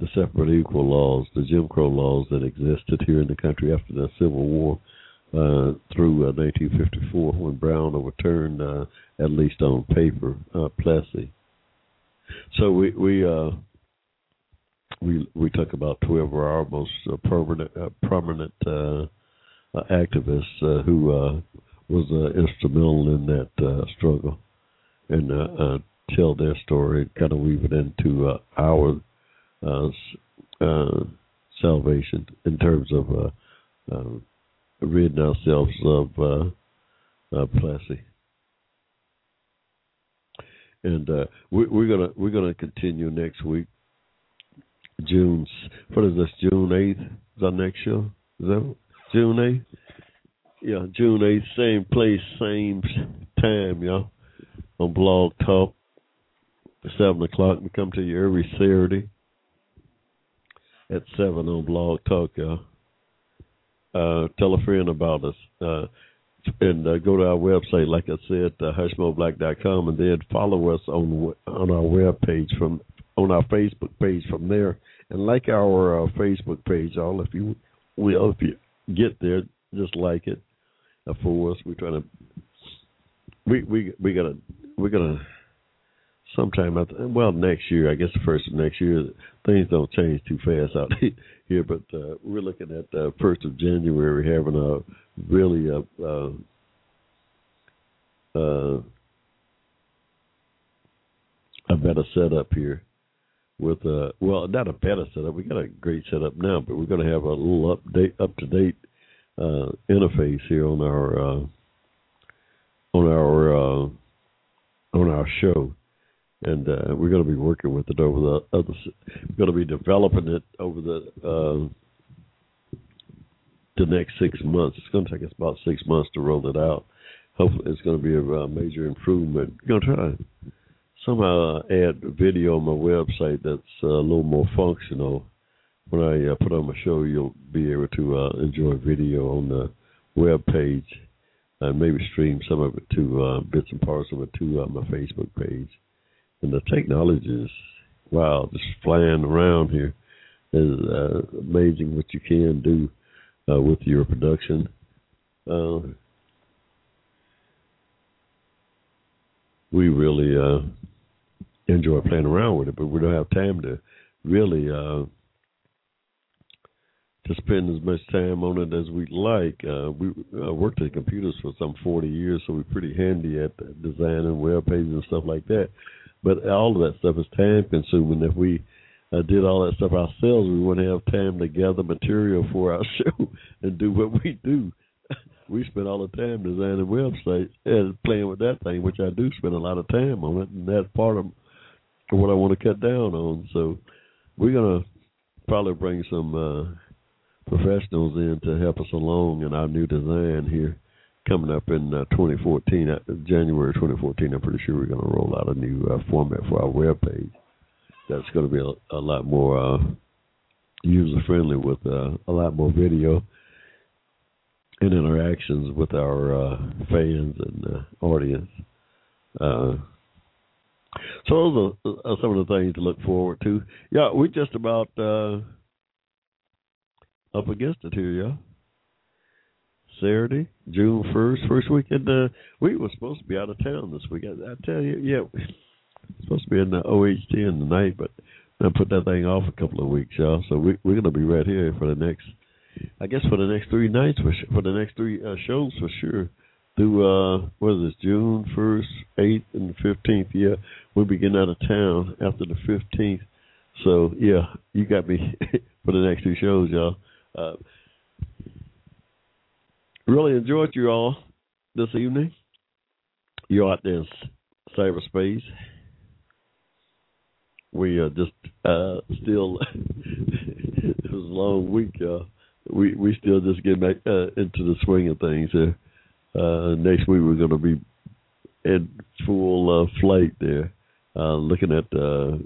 the separate equal laws, the Jim Crow laws that existed here in the country after the Civil War uh, through uh, 1954 when Brown overturned, uh, at least on paper, uh, Plessy. So we we uh, we we took about 12 of our most uh, prominent uh, prominent uh, uh, activists uh, who uh, was uh, instrumental in that uh, struggle and uh, uh, tell their story, kind of weave it into uh, our salvation in terms of uh, uh, ridding ourselves of uh, uh, Plessy. And uh, we, we're gonna we're gonna continue next week. June what is this? June eighth is our next show. Is that June eighth? Yeah, June eighth, same place, same time, y'all. On Blog Talk, seven o'clock. We come to you every Saturday at seven on Blog Talk. Uh, tell a friend about us. Uh, and uh, go to our website, like I said, uh, hushmoblack.com, and then follow us on on our web page from on our Facebook page from there, and like our uh, Facebook page, all if you will, if you get there, just like it uh, for us. We're trying to we we we gotta we're gonna sometime after, well next year, I guess the first of next year. Things don't change too fast out here, but uh, we're looking at uh, first of January having a really a. Uh, uh, a better setup here with uh well not a better setup we got a great setup now but we're going to have a little update up to date uh interface here on our uh on our uh on our show and uh we're going to be working with it over the other we're going to be developing it over the uh the next six months it's going to take us about six months to roll it out hopefully it's going to be a, major improvement we're going to try to somehow add video on my website that's uh, a little more functional. When I uh, put on my show, you'll be able to uh, enjoy video on the web page and maybe stream some of it to uh, bits and parts of it to my Facebook page. And the technology is wow, just flying around here is uh, amazing what you can do uh, with your production. Uh, we really uh, enjoy playing around with it, but we don't have time to really uh, to spend as much time on it as we'd like. Uh, we uh, worked at computers for some 40 years, so we're pretty handy at designing web pages and stuff like that. But all of that stuff is time consuming. If we uh, did all that stuff ourselves, we wouldn't have time to gather material for our show and do what we do. we spend all the time designing websites and playing with that thing, which I do spend a lot of time on it, and that's part of what I want to cut down on. So we're gonna probably bring some uh, professionals in to help us along in our new design here coming up in uh, 2014, uh, January 2014. I'm pretty sure we're going to roll out a new uh, format for our web page. That's going to be a, a lot more uh, user friendly with uh, a lot more video and interactions with our uh, fans and audience. So those are some of the things to look forward to. Yeah, we're just about up against it here, yeah. Saturday, June first, first weekend. Uh, we were supposed to be out of town this week. I, tell you, yeah, supposed to be in the OHT in the night, but I put that thing off a couple of weeks, y'all. So we, we're to be right here for the next, I guess, for the next three nights, for for the next three uh, shows for sure. Through uh, what is this? June first, eighth, and fifteenth. Yeah, we'll be getting out of town after the fifteenth. So yeah, you got me for the next two shows, y'all. Uh, really enjoyed you all this evening. You're out there in cyberspace. We are just uh, still. it was a long week. Uh, we we still just getting back uh, into the swing of things. Uh, next week we're going to be in full uh, flight there, uh, looking at uh,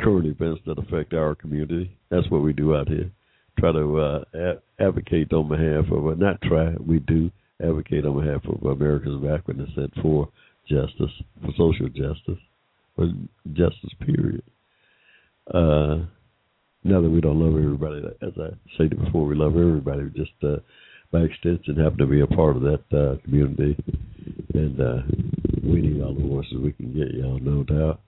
current events that affect our community. That's what we do out here try to uh, advocate on behalf of, uh, not try, we do advocate on behalf of America's backwardness and for justice, for social justice, for justice, period. Uh, now that we don't love everybody, as I said before, we love everybody. We just uh, by extension happen to be a part of that uh, community, and uh, we need all the voices we can get, y'all, no doubt.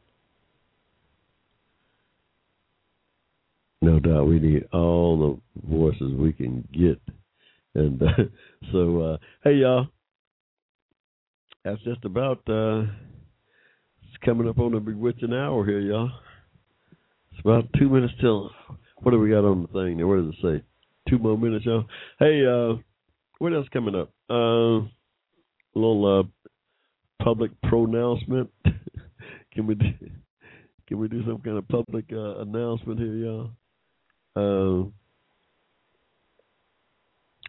No doubt we need all the voices we can get. And uh, so, uh, hey, y'all, that's just about uh, it's coming up on the bewitching hour here, y'all. It's about two minutes till. What do we got on the thing there? What does it say? Two more minutes, y'all. Hey, uh, what else coming up? Uh, a little uh, public pronouncement. can we do, can we do some kind of public uh, announcement here, y'all? Uh,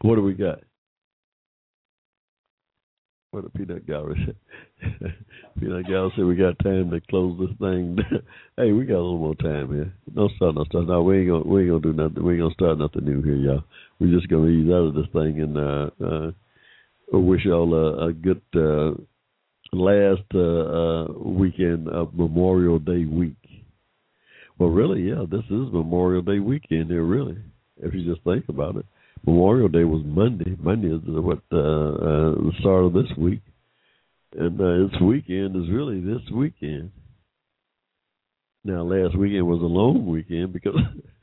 what do we got? What a peanut gallery said. peanut gallery said we got time to close this thing. hey, we got a little more time here. Don't start no stuff. No, we ain't gonna we ain't gonna do nothing. We ain't gonna start nothing new here, y'all. We're just gonna ease out of this thing and uh uh wish y'all a, a good uh last uh, uh weekend of Memorial Day week. Well, really, yeah, this is Memorial Day weekend here, really, if you just think about it. Memorial Day was Monday. Monday is what uh, uh, the start of this week, and uh, this weekend is really this weekend. Now, last weekend was a long weekend because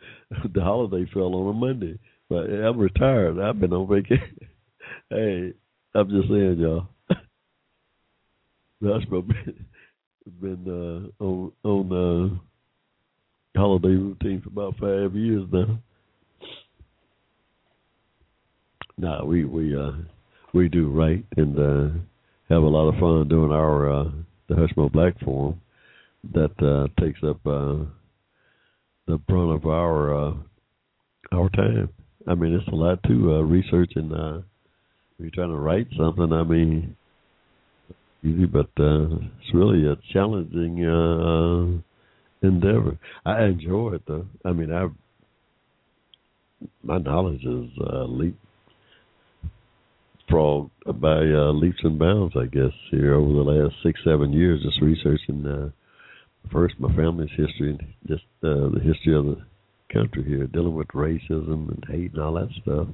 the holiday fell on a Monday. But I'm retired. I've been on vacation. hey, I'm just saying, y'all. That's been been uh, on on. Uh, holiday routine for about five years now. No, we we uh we do right and uh have a lot of fun doing our uh the Hushmo Black Forum that uh takes up uh the brunt of our uh our time. I mean it's a lot to uh research and uh you're trying to write something, I mean easy but uh it's really a challenging uh endeavor. I enjoy it though. I mean, I my knowledge is uh, leap frog by uh, leaps and bounds. I guess here over the last six seven years, just researching uh, first my family's history and just uh, the history of the country here, dealing with racism and hate and all that stuff.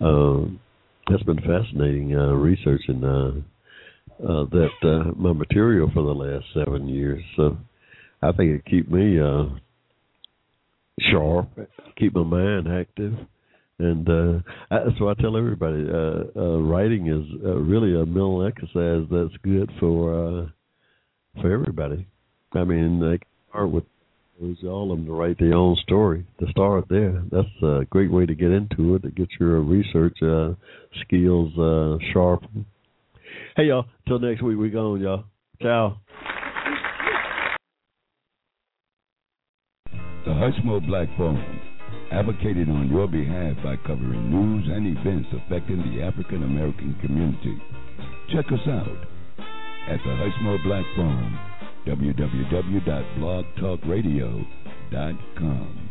Um, that's been fascinating uh, researching uh, uh, that uh, my material for the last seven years. So I think it keep me uh, sharp, keep my mind active, and uh, that's why I tell everybody: uh, uh, writing is uh, really a mental exercise that's good for uh, for everybody. I mean, they start with all of them to write their own story to start there. That's a great way to get into it to get your research uh, skills uh, sharpened. Hey y'all, till next week we gone y'all. Ciao. The Hushmo Black Forum, advocated on your behalf by covering news and events affecting the African American community. Check us out at the Hushmo Black Forum, www.blogtalkradio.com.